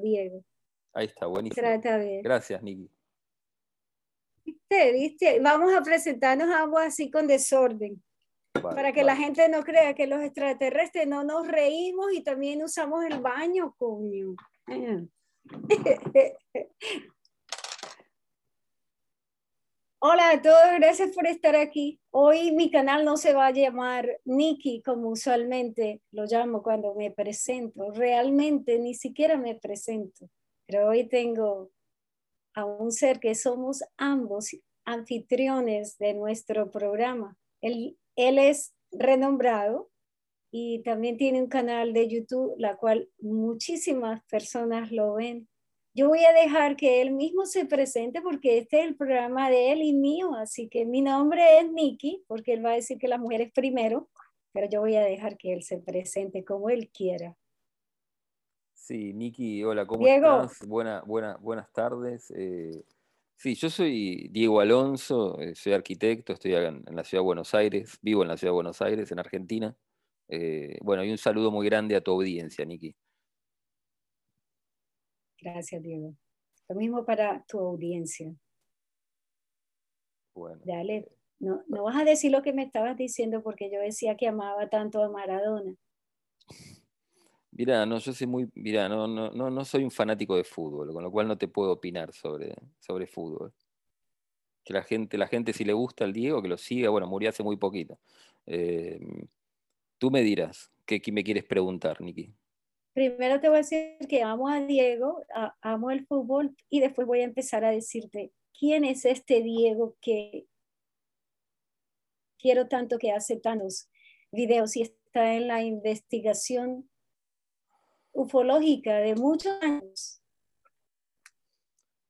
Diego. Ahí está, buenísimo. Trata de... Gracias, Niki. ¿Viste? ¿Viste? Vamos a presentarnos ambos así con desorden. Vale, para que la gente no crea que los extraterrestres no nos reímos y también usamos el baño, coño. Hola a todos, gracias por estar aquí. Hoy mi canal no se va a llamar Nikki como usualmente lo llamo cuando me presento. Realmente ni siquiera me presento, pero hoy tengo a un ser que somos ambos anfitriones de nuestro programa. Él, él es renombrado y también tiene un canal de YouTube, la cual muchísimas personas lo ven. Yo voy a dejar que él mismo se presente porque este es el programa de él y mío, así que mi nombre es Nikki, porque él va a decir que las mujeres primero, pero yo voy a dejar que él se presente como él quiera. Sí, Niki, hola, ¿cómo Diego. estás? Buena, buena, buenas tardes. Eh, sí, yo soy Diego Alonso, eh, soy arquitecto, estoy en, en la ciudad de Buenos Aires, vivo en la ciudad de Buenos Aires, en Argentina. Eh, bueno, y un saludo muy grande a tu audiencia, Niki. Gracias, Diego. Lo mismo para tu audiencia. Bueno, Dale, no, no vas a decir lo que me estabas diciendo porque yo decía que amaba tanto a Maradona. Mira, no, yo soy muy, mira, no, no, no, no soy un fanático de fútbol, con lo cual no te puedo opinar sobre, sobre fútbol. Que la gente, la gente si le gusta al Diego, que lo siga, bueno, murió hace muy poquito. Eh, tú me dirás, ¿qué, qué me quieres preguntar, Niki? Primero te voy a decir que amo a Diego, amo el fútbol y después voy a empezar a decirte quién es este Diego que quiero tanto que hace tantos videos y está en la investigación ufológica de muchos años.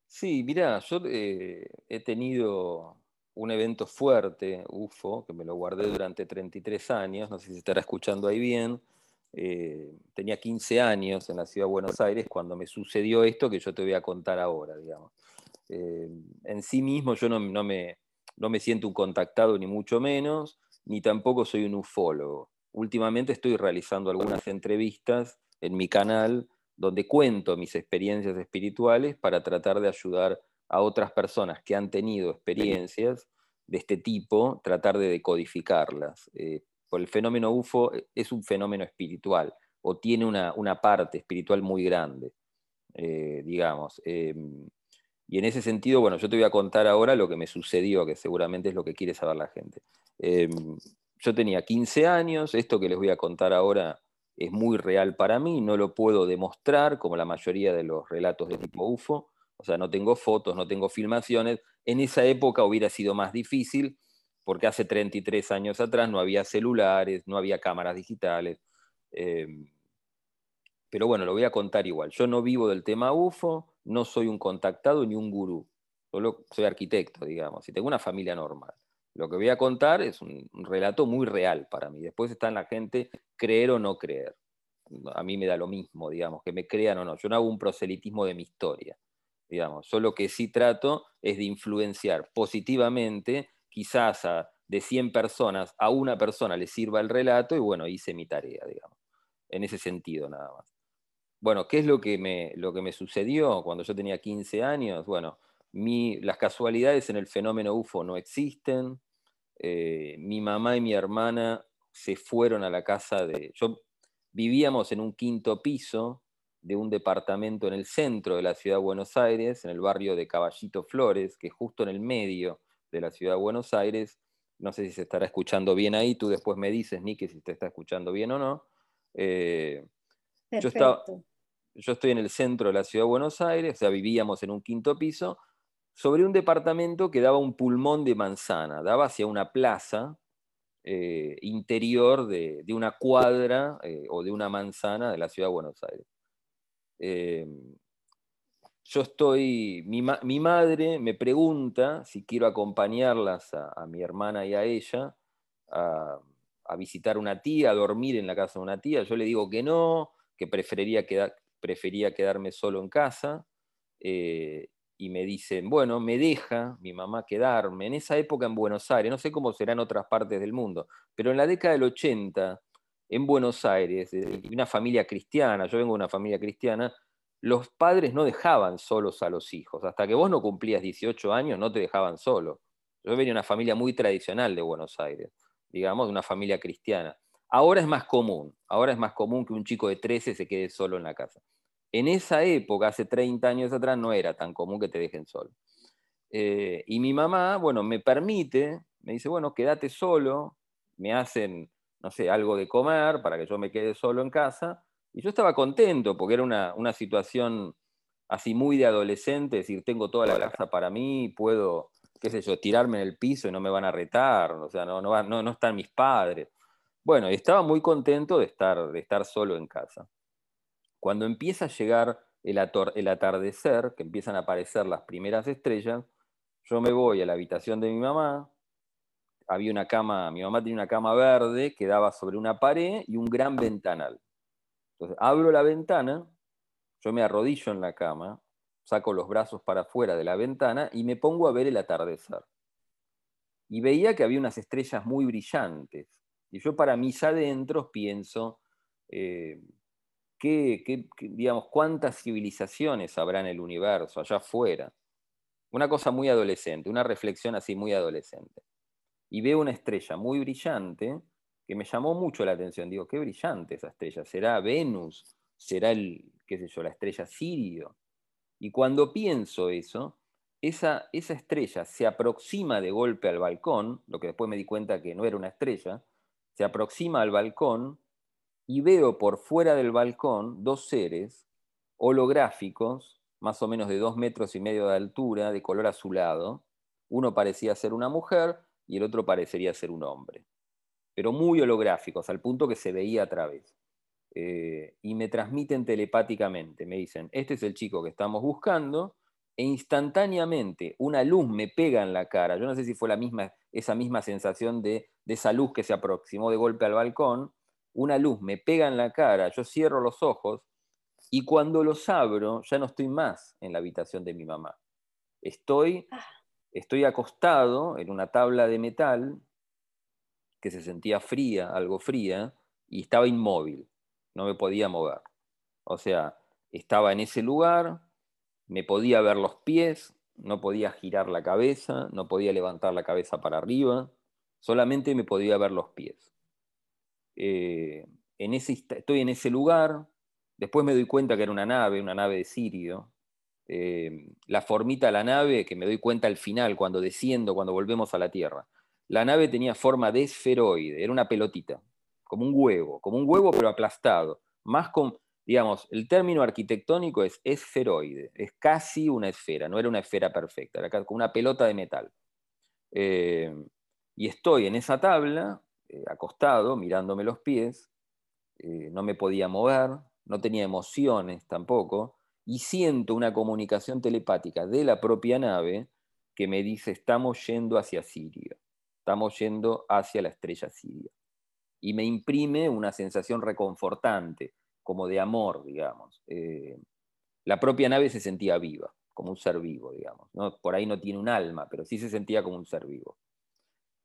Sí, mira, yo eh, he tenido un evento fuerte, UFO, que me lo guardé durante 33 años, no sé si estará escuchando ahí bien. Eh, tenía 15 años en la ciudad de Buenos Aires cuando me sucedió esto que yo te voy a contar ahora, digamos. Eh, en sí mismo yo no, me, no me siento un contactado ni mucho menos, ni tampoco soy un ufólogo. Últimamente estoy realizando algunas entrevistas en mi canal donde cuento mis experiencias espirituales para tratar de ayudar a otras personas que han tenido experiencias de este tipo, tratar de decodificarlas. Eh, el fenómeno UFO es un fenómeno espiritual o tiene una, una parte espiritual muy grande, eh, digamos. Eh, y en ese sentido, bueno, yo te voy a contar ahora lo que me sucedió, que seguramente es lo que quiere saber la gente. Eh, yo tenía 15 años, esto que les voy a contar ahora es muy real para mí, no lo puedo demostrar como la mayoría de los relatos de tipo UFO, o sea, no tengo fotos, no tengo filmaciones. En esa época hubiera sido más difícil porque hace 33 años atrás no había celulares, no había cámaras digitales. Eh, pero bueno, lo voy a contar igual. Yo no vivo del tema UFO, no soy un contactado ni un gurú, solo soy arquitecto, digamos, y tengo una familia normal. Lo que voy a contar es un, relato muy real para mí. Después está en la gente creer o no creer. A mí me da lo mismo, digamos, que me crean o no. Yo no hago un proselitismo de mi historia, digamos. Yo lo que sí trato es de influenciar positivamente, quizás a, de 100 personas, a una persona le sirva el relato y bueno, hice mi tarea, digamos. En ese sentido nada más. Bueno, ¿qué es lo que me, lo que me sucedió cuando yo tenía 15 años? Bueno, mi, las casualidades en el fenómeno UFO no existen. Eh, mi mamá y mi hermana se fueron a la casa de... Yo vivíamos en un quinto piso de un departamento en el centro de la ciudad de Buenos Aires, en el barrio de Caballito Flores, que es justo en el medio de la ciudad de Buenos Aires. No sé si se estará escuchando bien ahí, tú después me dices, Nicky, si te está escuchando bien o no. Eh, yo, estaba, yo estoy en el centro de la ciudad de Buenos Aires, o sea, vivíamos en un quinto piso, sobre un departamento que daba un pulmón de manzana, daba hacia una plaza eh, interior de, de, una cuadra eh, o de una manzana de la ciudad de Buenos Aires. Yo estoy, mi, ma mi, madre me pregunta si quiero acompañarlas a, mi hermana y a ella a, a, visitar una tía, a dormir en la casa de una tía. Yo le digo que no, que preferiría, prefería quedarme solo en casa. Eh, y me dicen, bueno, me deja mi mamá quedarme. En esa época en Buenos Aires, no sé cómo será en otras partes del mundo, pero en la década del 80, en Buenos Aires, una familia cristiana, yo vengo de una familia cristiana, los padres no dejaban solos a los hijos. Hasta que vos no cumplías 18 años, no te dejaban solo. Yo venía de una familia muy tradicional de Buenos Aires, digamos, de una familia cristiana. Ahora es más común, ahora es más común que un chico de 13 se quede solo en la casa. En esa época, hace 30 años atrás, no era tan común que te dejen solo. Eh, y mi mamá, bueno, me permite, me dice, bueno, quédate solo, me hacen, no sé, algo de comer para que yo me quede solo en casa. Y yo estaba contento porque era una, situación así muy de adolescente, es decir, tengo toda la casa para mí, puedo, qué sé yo, tirarme en el piso y no me van a retar, o sea, no, no, no, no están mis padres. Bueno, y estaba muy contento de estar, de estar solo en casa. Cuando empieza a llegar el, el atardecer, que empiezan a aparecer las primeras estrellas, yo me voy a la habitación de mi mamá, había una cama, mi mamá tenía una cama verde que daba sobre una pared y un gran ventanal. Entonces abro la ventana, yo me arrodillo en la cama, saco los brazos para afuera de la ventana y me pongo a ver el atardecer. Y veía que había unas estrellas muy brillantes. Y yo para mis adentros pienso, eh, digamos, cuántas civilizaciones habrá en el universo, allá afuera. Una cosa muy adolescente, una reflexión así muy adolescente. Y veo una estrella muy brillante que me llamó mucho la atención. Digo, qué brillante esa estrella. ¿Será Venus? ¿Será el, qué sé yo, la estrella Sirio? Y cuando pienso eso, esa, esa estrella se aproxima de golpe al balcón, lo que después me di cuenta que no era una estrella, se aproxima al balcón y veo por fuera del balcón dos seres holográficos más o menos de dos metros y medio de altura, de color azulado. Uno parecía ser una mujer y el otro parecería ser un hombre, pero muy holográficos, al punto que se veía a través. Eh, y me transmiten telepáticamente, me dicen, este es el chico que estamos buscando, e instantáneamente una luz me pega en la cara. Yo no sé si fue la misma, esa misma sensación de, de esa luz que se aproximó de golpe al balcón. Una luz me pega en la cara, yo cierro los ojos y cuando los abro, ya no estoy más en la habitación de mi mamá. Estoy, ah. estoy acostado en una tabla de metal que se sentía fría, algo fría, y estaba inmóvil, no me podía mover. O sea, estaba en ese lugar, me podía ver los pies, no podía girar la cabeza, no podía levantar la cabeza para arriba, solamente me podía ver los pies. Eh, en ese, estoy en ese lugar, Después me doy cuenta que era una nave, una nave de Sirio. Eh, la formita de la nave, que me doy cuenta al final, cuando desciendo, cuando volvemos a la Tierra. La nave tenía forma de esferoide, era una pelotita, como un huevo, como un huevo pero aplastado. Más con, digamos, el término arquitectónico es esferoide, es casi una esfera, no era una esfera perfecta, era como una pelota de metal. Eh, y estoy en esa tabla, eh, acostado, mirándome los pies, no me podía mover, no tenía emociones tampoco, y siento una comunicación telepática de la propia nave que me dice, estamos yendo hacia Siria, estamos yendo hacia la estrella Siria. Y me imprime una sensación reconfortante, como de amor, digamos. Eh, la propia nave se sentía viva, como un ser vivo, digamos. ¿no? Por ahí no tiene un alma, pero sí se sentía como un ser vivo.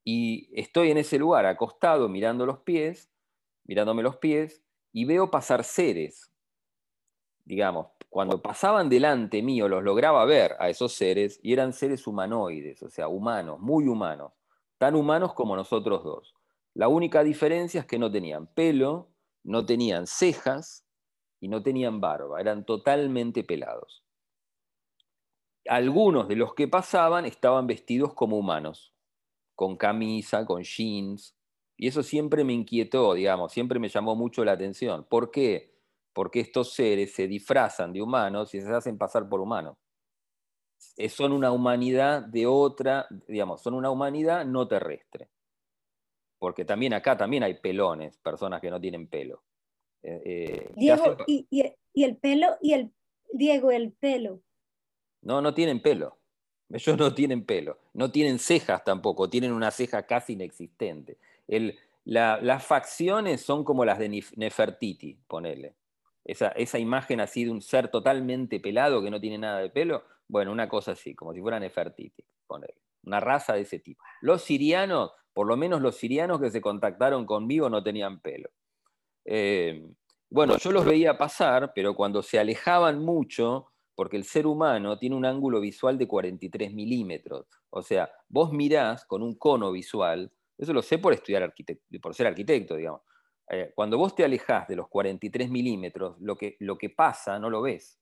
Y estoy en ese lugar, acostado, mirando los pies, mirándome los pies, y veo pasar seres. Digamos, cuando pasaban delante mío los lograba ver a esos seres y eran seres humanoides, o sea, humanos, muy humanos, tan humanos como nosotros dos. La única diferencia es que no tenían pelo, no tenían cejas y no tenían barba, eran totalmente pelados. Algunos de los que pasaban estaban vestidos como humanos, con camisa, con jeans, y eso siempre me inquietó, digamos, siempre me llamó mucho la atención. ¿Por qué? Porque estos seres se disfrazan de humanos y se hacen pasar por humanos. Son una humanidad de otra, digamos, son una humanidad no terrestre. Porque también acá también hay pelones, personas que no tienen pelo. Eh, eh, Diego, y, y el pelo, y el Diego, el pelo. No, no tienen pelo. Ellos no tienen pelo, no tienen cejas tampoco, tienen una ceja casi inexistente las facciones son como las de Nefertiti, ponele. Esa, esa, imagen así de un ser totalmente pelado que no tiene nada de pelo, bueno, una cosa así, como si fuera Nefertiti, ponele. Una raza de ese tipo. Los sirianos, por lo menos los sirianos que se contactaron conmigo no tenían pelo. Eh, Bueno, yo los veía pasar, pero cuando se alejaban mucho, porque el ser humano tiene un ángulo visual de 43 milímetros. O sea, vos mirás con un cono visual, eso lo sé por estudiar por ser arquitecto, digamos. Eh, cuando vos te alejás de los 43 milímetros, lo que, lo que pasa no lo ves.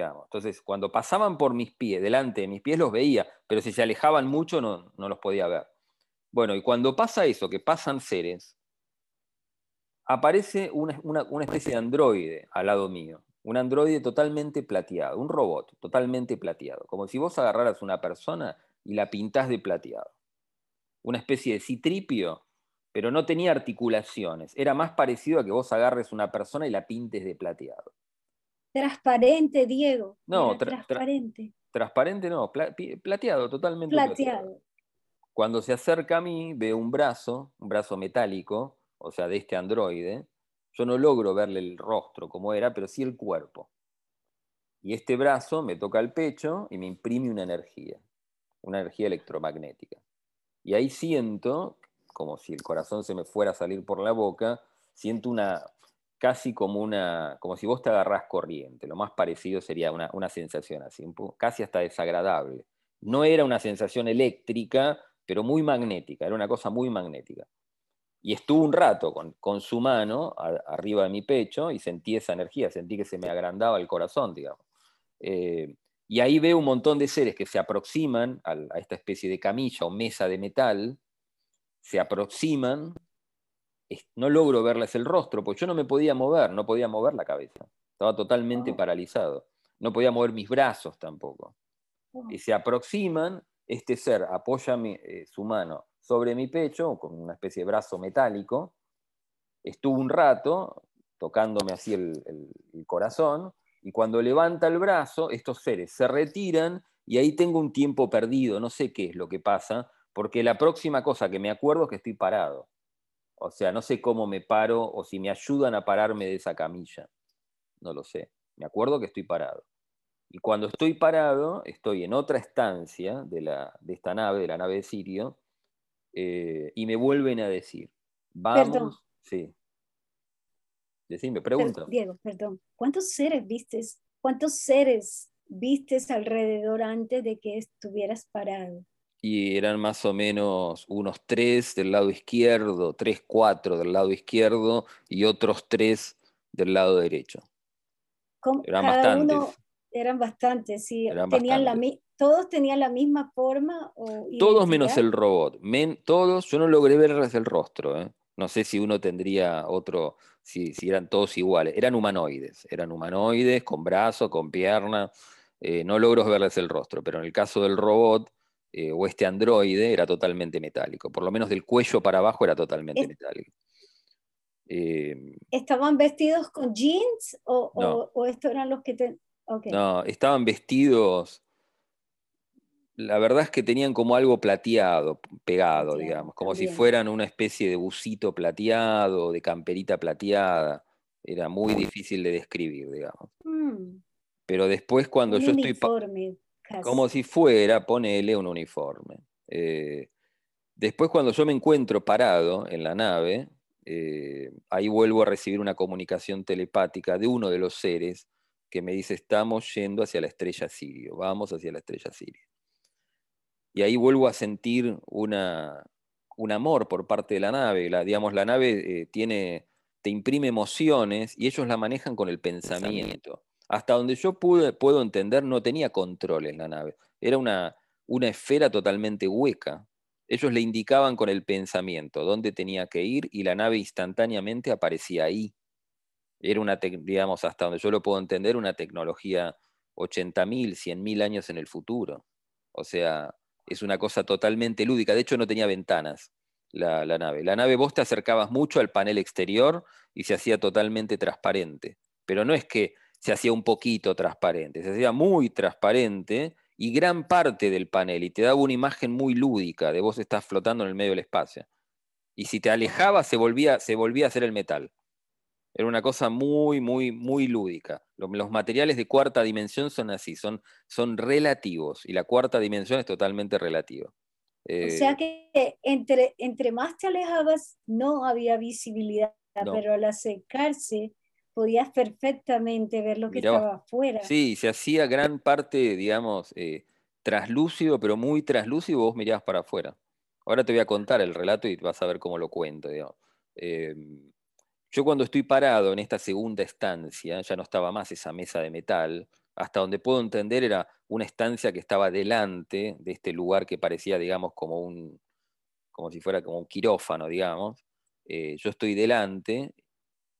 Entonces, cuando pasaban por mis pies, delante de mis pies los veía, pero si se alejaban mucho no, no los podía ver. Bueno, y cuando pasa eso, que pasan seres, aparece una, una especie de androide al lado mío un androide totalmente plateado, un robot totalmente plateado, como si vos agarraras una persona y la pintás de plateado. Una especie de citripio, pero no tenía articulaciones. Era más parecido a que vos agarres una persona y la pintes de plateado. Transparente, Diego. No, transparente. transparente no, plateado, totalmente plateado. Cuando se acerca a mí, veo un brazo, un brazo metálico, o sea, de este androide, yo no logro verle el rostro como era, pero sí el cuerpo. Y este brazo me toca el pecho y me imprime una energía, una energía electromagnética. Y ahí siento, como si el corazón se me fuera a salir por la boca, siento una, casi como una, como si vos te agarrás corriente. Lo más parecido sería una, una sensación así, casi hasta desagradable. No era una sensación eléctrica, pero muy magnética, era una cosa muy magnética. Y estuve un rato con, su mano arriba de mi pecho y sentí esa energía, sentí que se me agrandaba el corazón, digamos. Eh, y ahí veo un montón de seres que se aproximan a, esta especie de camilla o mesa de metal, se aproximan, no logro verles el rostro, porque yo no me podía mover, no podía mover la cabeza, estaba totalmente oh. paralizado, no podía mover mis brazos tampoco. Oh. Y se aproximan, este ser apoya eh, su mano sobre mi pecho, con una especie de brazo metálico. Estuvo un rato tocándome así el, corazón, y cuando levanta el brazo, estos seres se retiran y ahí tengo un tiempo perdido, no sé qué es lo que pasa, porque la próxima cosa que me acuerdo es que estoy parado. O sea, no sé cómo me paro o si me ayudan a pararme de esa camilla. No lo sé. Me acuerdo que estoy parado. Y cuando estoy parado, estoy en otra estancia de, la, de esta nave, de la nave de Sirio, eh, y me vuelven a decir, vamos, perdón. sí. Decime, pregunta. Diego, perdón, ¿cuántos seres vistes, cuántos seres vistes alrededor antes de que estuvieras parado? Y eran más o menos unos tres del lado izquierdo, tres, cuatro del lado izquierdo y otros tres del lado derecho. Eran bastantes. eran bastantes, sí. Tenían la, ¿Todos tenían la misma forma? todos menos el robot. todos, yo no logré verles el rostro. ¿eh? No sé si uno tendría otro, si, eran todos iguales. Eran humanoides, eran humanoides con brazos, con piernas. Eh, no logro verles el rostro, pero en el caso del robot eh, o este androide era totalmente metálico. Por lo menos del cuello para abajo era totalmente metálico. ¿Estaban vestidos con jeans o, estos eran los que te... No, estaban vestidos la verdad es que tenían como algo plateado, pegado, digamos, como si fueran una especie de busito plateado, de camperita plateada. Era muy difícil de describir, digamos. Mm. Pero después cuando yo estoy... Como si fuera, ponele un uniforme. Eh, después cuando yo me encuentro parado en la nave, eh, ahí vuelvo a recibir una comunicación telepática de uno de los seres que me dice, estamos yendo hacia la estrella Sirio, vamos hacia la estrella Sirio y ahí vuelvo a sentir una, un amor por parte de la nave. La, digamos, la nave eh, tiene, te imprime emociones y ellos la manejan con el pensamiento. Hasta donde yo pude, puedo entender, no tenía control en la nave. Era una, una esfera totalmente hueca. Ellos le indicaban con el pensamiento dónde tenía que ir y la nave instantáneamente aparecía ahí. Era una, digamos, hasta donde yo lo puedo entender, una tecnología 80.000, 100.000 años en el futuro. O sea, es una cosa totalmente lúdica. De hecho, no tenía ventanas la, nave. La nave vos te acercabas mucho al panel exterior y se hacía totalmente transparente. Pero no es que se hacía un poquito transparente, se hacía muy transparente y gran parte del panel y te daba una imagen muy lúdica de vos estás flotando en el medio del espacio. Y si te alejabas se volvía, se volvía a hacer el metal. Era una cosa muy, muy, muy lúdica. Los, materiales de cuarta dimensión son así, son, son relativos y la cuarta dimensión es totalmente relativa. o sea eh, que entre, entre más te alejabas no había visibilidad, pero al acercarse podías perfectamente ver lo que estaba afuera. Sí, se hacía gran parte, digamos, eh, traslúcido, pero muy traslúcido, vos mirabas para afuera. Ahora te voy a contar el relato y vas a ver cómo lo cuento. Em, yo cuando estoy parado en esta segunda estancia, ya no estaba más esa mesa de metal, hasta donde puedo entender era una estancia que estaba delante de este lugar que parecía, digamos, como un, como si fuera como un quirófano, digamos. Eh, yo estoy delante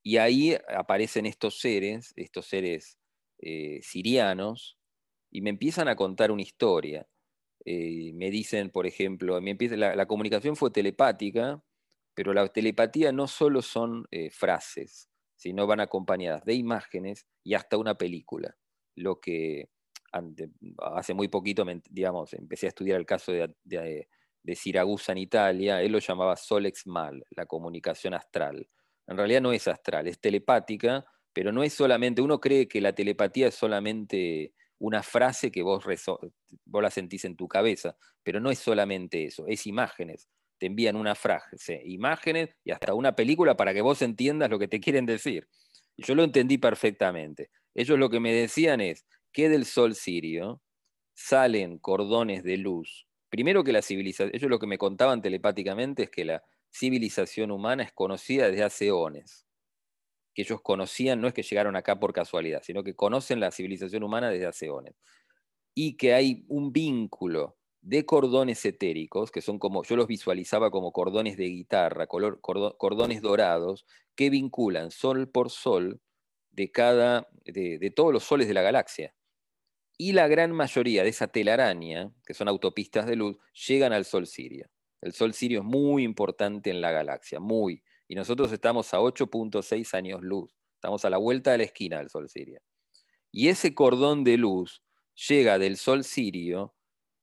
y ahí aparecen estos seres, estos seres eh, sirianos, y me empiezan a contar una historia. Eh, me dicen, por ejemplo, me empieza, la, comunicación fue telepática, pero la telepatía no solo son frases, sino van acompañadas de imágenes y hasta una película. Lo que hace muy poquito, digamos, empecé a estudiar el caso de, de Siragusa en Italia, él lo llamaba Solex Mal, la comunicación astral. En realidad no es astral, es telepática, pero no es solamente, uno cree que la telepatía es solamente una frase que vos, vos la sentís en tu cabeza, pero no es solamente eso, es imágenes. Te envían una frase, imágenes y hasta una película para que vos entiendas lo que te quieren decir. Yo lo entendí perfectamente. Ellos lo que me decían es que del sol sirio salen cordones de luz Primero que la civilización, ellos lo que me contaban telepáticamente es que la civilización humana es conocida desde hace eones. Que ellos conocían, no es que llegaron acá por casualidad, sino que conocen la civilización humana desde hace eones. Y que hay un vínculo de cordones etéricos, que son como, yo los visualizaba como cordones de guitarra, cordones dorados, que vinculan sol por sol de cada, de todos los soles de la galaxia y la gran mayoría de esa telaraña, que son autopistas de luz, llegan al Sol Sirio. El Sol Sirio es muy importante en la galaxia, muy. Y nosotros estamos a 8.6 años luz. Estamos a la vuelta de la esquina del Sol Sirio. Y ese cordón de luz llega del Sol Sirio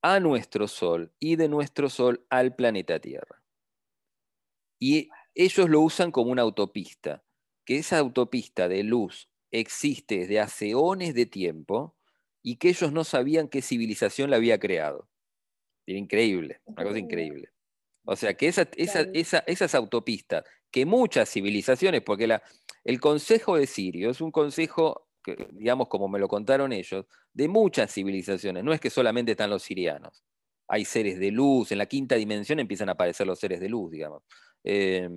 a nuestro Sol y de nuestro Sol al planeta Tierra. Y ellos lo usan como una autopista, que esa autopista de luz existe desde hace eones de tiempo y que ellos no sabían qué civilización la había creado. Era increíble, una cosa increíble. O sea, que esas autopistas, que muchas civilizaciones, porque la, el Consejo de Sirio es un consejo, que, digamos, como me lo contaron ellos, de muchas civilizaciones, no es que solamente están los sirianos. Hay seres de luz, en la quinta dimensión empiezan a aparecer los seres de luz, digamos. Eh,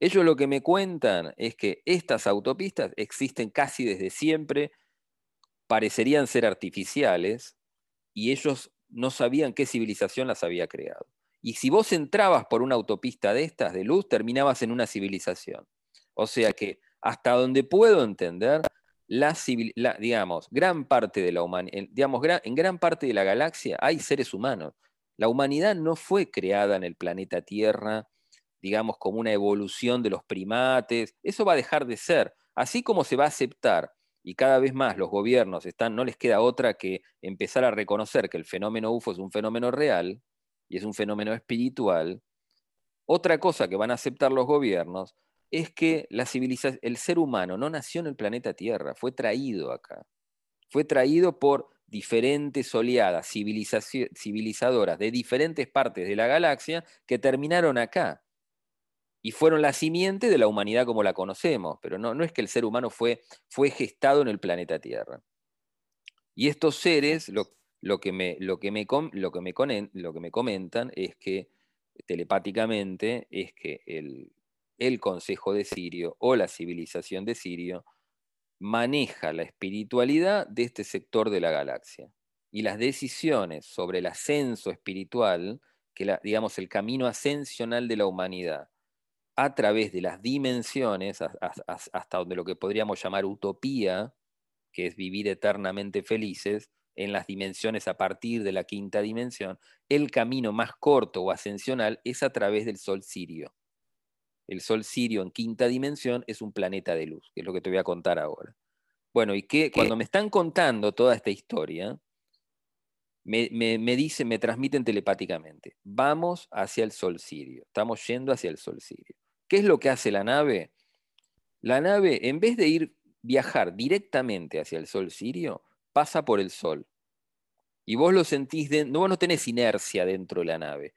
ellos lo que me cuentan es que estas autopistas existen casi desde siempre parecerían ser artificiales y ellos no sabían qué civilización las había creado. Y si vos entrabas por una autopista de estas de luz, terminabas en una civilización. O sea que hasta donde puedo entender, la, digamos, gran parte de la humanidad, digamos, en gran parte de la galaxia hay seres humanos. La humanidad no fue creada en el planeta Tierra, digamos, como una evolución de los primates. Eso va a dejar de ser. Así como se va a aceptar y cada vez más los gobiernos están, no les queda otra que empezar a reconocer que el fenómeno UFO es un fenómeno real y es un fenómeno espiritual, otra cosa que van a aceptar los gobiernos es que la el ser humano no nació en el planeta Tierra, fue traído acá. Fue traído por diferentes oleadas civilizadoras de diferentes partes de la galaxia que terminaron acá y fueron la simiente de la humanidad como la conocemos, pero no, no es que el ser humano fue, fue gestado en el planeta Tierra. Y estos seres, lo, que, me, lo, que, me, lo, que, me lo que me comentan es que telepáticamente es que el, el Consejo de Sirio o la civilización de Sirio maneja la espiritualidad de este sector de la galaxia. Y las decisiones sobre el ascenso espiritual, que la, digamos el camino ascensional de la humanidad, a través de las dimensiones, hasta donde lo que podríamos llamar utopía, que es vivir eternamente felices, en las dimensiones a partir de la quinta dimensión, el camino más corto o ascensional es a través del Sol Sirio. El Sol Sirio en quinta dimensión es un planeta de luz, que es lo que te voy a contar ahora. Bueno, y que cuando me están contando toda esta historia, me, me, dicen, me transmiten telepáticamente, vamos hacia el Sol Sirio, estamos yendo hacia el Sol Sirio. ¿Qué es lo que hace la nave? La nave, en vez de ir viajar directamente hacia el Sol sirio, pasa por el Sol. Y vos lo sentís, de, vos no tenés inercia dentro de la nave.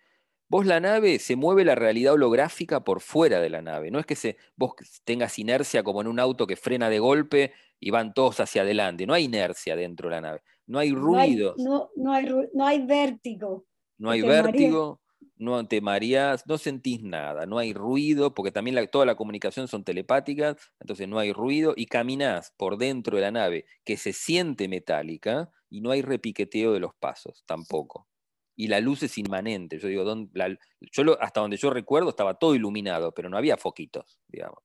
Vos la nave, se mueve la realidad holográfica por fuera de la nave. No es que se, vos tengas inercia como en un auto que frena de golpe y van todos hacia adelante. No hay inercia dentro de la nave. No hay ruidos. No hay, no, hay, vértigo. No hay vértigo, no te mareas, no sentís nada, no hay ruido, porque también toda la comunicación son telepáticas, entonces no hay ruido, y caminás por dentro de la nave que se siente metálica y no hay repiqueteo de los pasos tampoco y la luz es inmanente. Yo digo, yo hasta donde yo recuerdo estaba todo iluminado, pero no había foquitos, digamos.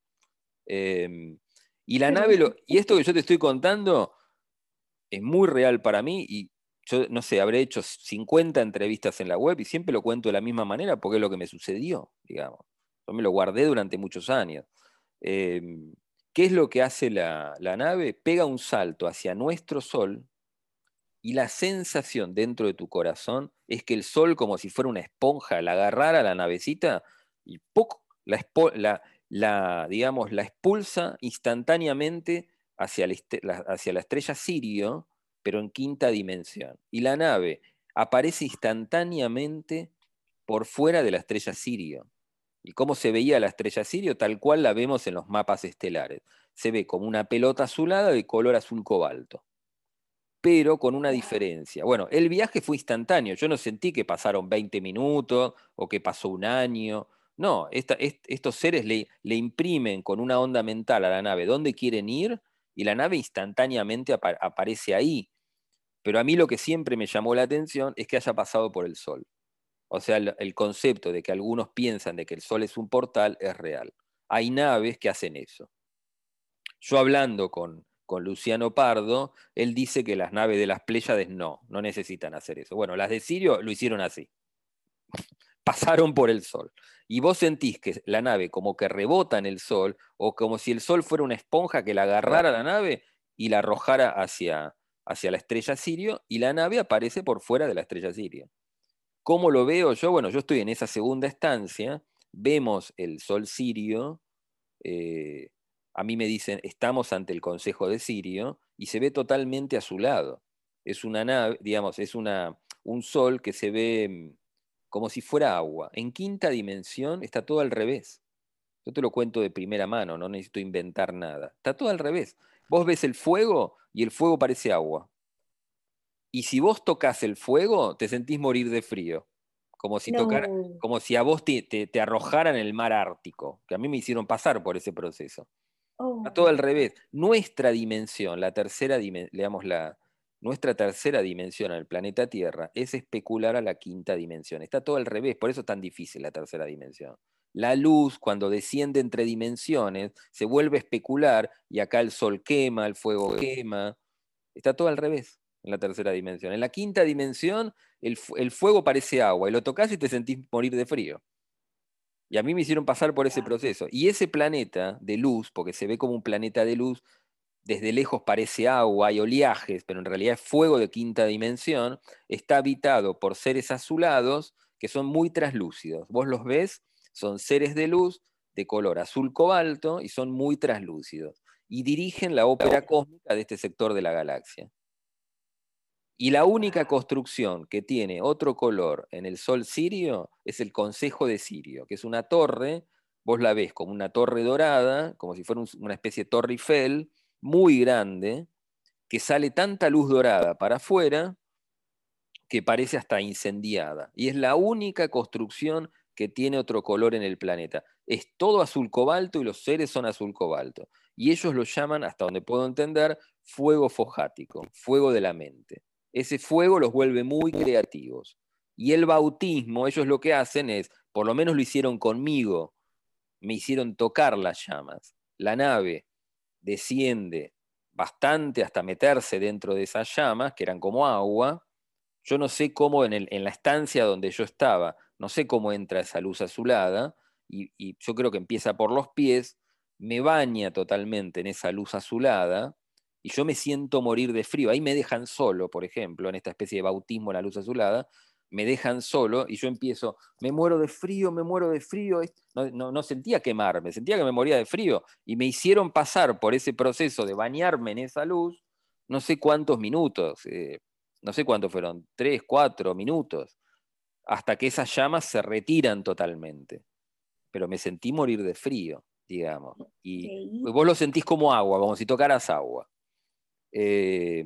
Em, y la nave, y esto que yo te estoy contando es muy real para mí y yo, no sé, habré hecho 50 entrevistas en la web y siempre lo cuento de la misma manera porque es lo que me sucedió, digamos. Yo me lo guardé durante muchos años. Em, ¿Qué es lo que hace la, la nave? Pega un salto hacia nuestro Sol, y la sensación dentro de tu corazón es que el sol, como si fuera una esponja, la agarrara a la navecita y la, la, digamos, la expulsa instantáneamente hacia la, hacia la estrella Sirio, pero en quinta dimensión. Y la nave aparece instantáneamente por fuera de la estrella Sirio. ¿Y cómo se veía la estrella Sirio? Tal cual la vemos en los mapas estelares. Se ve como una pelota azulada de color azul cobalto pero con una diferencia. Bueno, el viaje fue instantáneo, yo no sentí que pasaron 20 minutos o que pasó un año. No, estos seres le, le, imprimen con una onda mental a la nave dónde quieren ir y la nave instantáneamente aparece ahí. Pero a mí lo que siempre me llamó la atención es que haya pasado por el Sol. O sea, el concepto de que algunos piensan de que el Sol es un portal es real. Hay naves que hacen eso. Yo hablando con, con Luciano Pardo, él dice que las naves de las Pléyades no, no necesitan hacer eso. Bueno, las de Sirio lo hicieron así. Pasaron por el Sol. Y vos sentís que la nave como que rebota en el Sol, o como si el Sol fuera una esponja que la agarrara la nave y la arrojara hacia, hacia la estrella Sirio, y la nave aparece por fuera de la estrella Sirio. ¿Cómo lo veo yo? Bueno, yo estoy en esa segunda estancia, vemos el Sol Sirio, eh, a mí me dicen, estamos ante el Consejo de Sirio, y se ve totalmente a su lado. Es una nave, digamos, es una, un sol que se ve mm, como si fuera agua. En quinta dimensión está todo al revés. Yo te lo cuento de primera mano, no necesito inventar nada. Está todo al revés. Vos ves el fuego y el fuego parece agua. Y si vos tocas el fuego, te sentís morir de frío. Como si, como si a vos te, te, arrojaran en el mar Ártico, que a mí me hicieron pasar por ese proceso. A todo al revés. Nuestra dimensión, la tercera digamos, la, nuestra tercera dimensión en el planeta Tierra es especular a la quinta dimensión. Está todo al revés, por eso es tan difícil la tercera dimensión. La luz, cuando desciende entre dimensiones, se vuelve a especular y acá el sol quema, el fuego quema. Está todo al revés en la tercera dimensión. En la quinta dimensión, el, el fuego parece agua y lo tocas y te sentís morir de frío. Y a mí me hicieron pasar por ese proceso. Y ese planeta de luz, porque se ve como un planeta de luz, desde lejos parece agua, y oleajes, pero en realidad es fuego de quinta dimensión, está habitado por seres azulados que son muy traslúcidos. Vos los ves, son seres de luz de color azul cobalto y son muy traslúcidos. Y dirigen la ópera cósmica de este sector de la galaxia. Y la única construcción que tiene otro color en el Sol Sirio es el Consejo de Sirio, que es una torre, vos la ves como una torre dorada, como si fuera una especie de torre Eiffel, muy grande, que sale tanta luz dorada para afuera que parece hasta incendiada. Y es la única construcción que tiene otro color en el planeta. Es todo azul cobalto y los seres son azul cobalto. Y ellos lo llaman, hasta donde puedo entender, fuego fojático, fuego de la mente ese fuego los vuelve muy creativos. Y el bautismo, ellos lo que hacen es, por lo menos lo hicieron conmigo, me hicieron tocar las llamas. La nave desciende bastante hasta meterse dentro de esas llamas, que eran como agua. Yo no sé cómo en, en la estancia donde yo estaba, no sé cómo entra esa luz azulada, y, y yo creo que empieza por los pies, me baña totalmente en esa luz azulada, y yo me siento morir de frío. Ahí me dejan solo, por ejemplo, en esta especie de bautismo en la luz azulada, me dejan solo y yo empiezo, me muero de frío, me muero de frío. No, no, sentía quemarme, sentía que me moría de frío. Y me hicieron pasar por ese proceso de bañarme en esa luz, no sé cuántos minutos, eh, no sé cuántos fueron, tres, cuatro minutos. hasta que esas llamas se retiran totalmente. Pero me sentí morir de frío, digamos. Y vos lo sentís como agua, como si tocaras agua. Eh,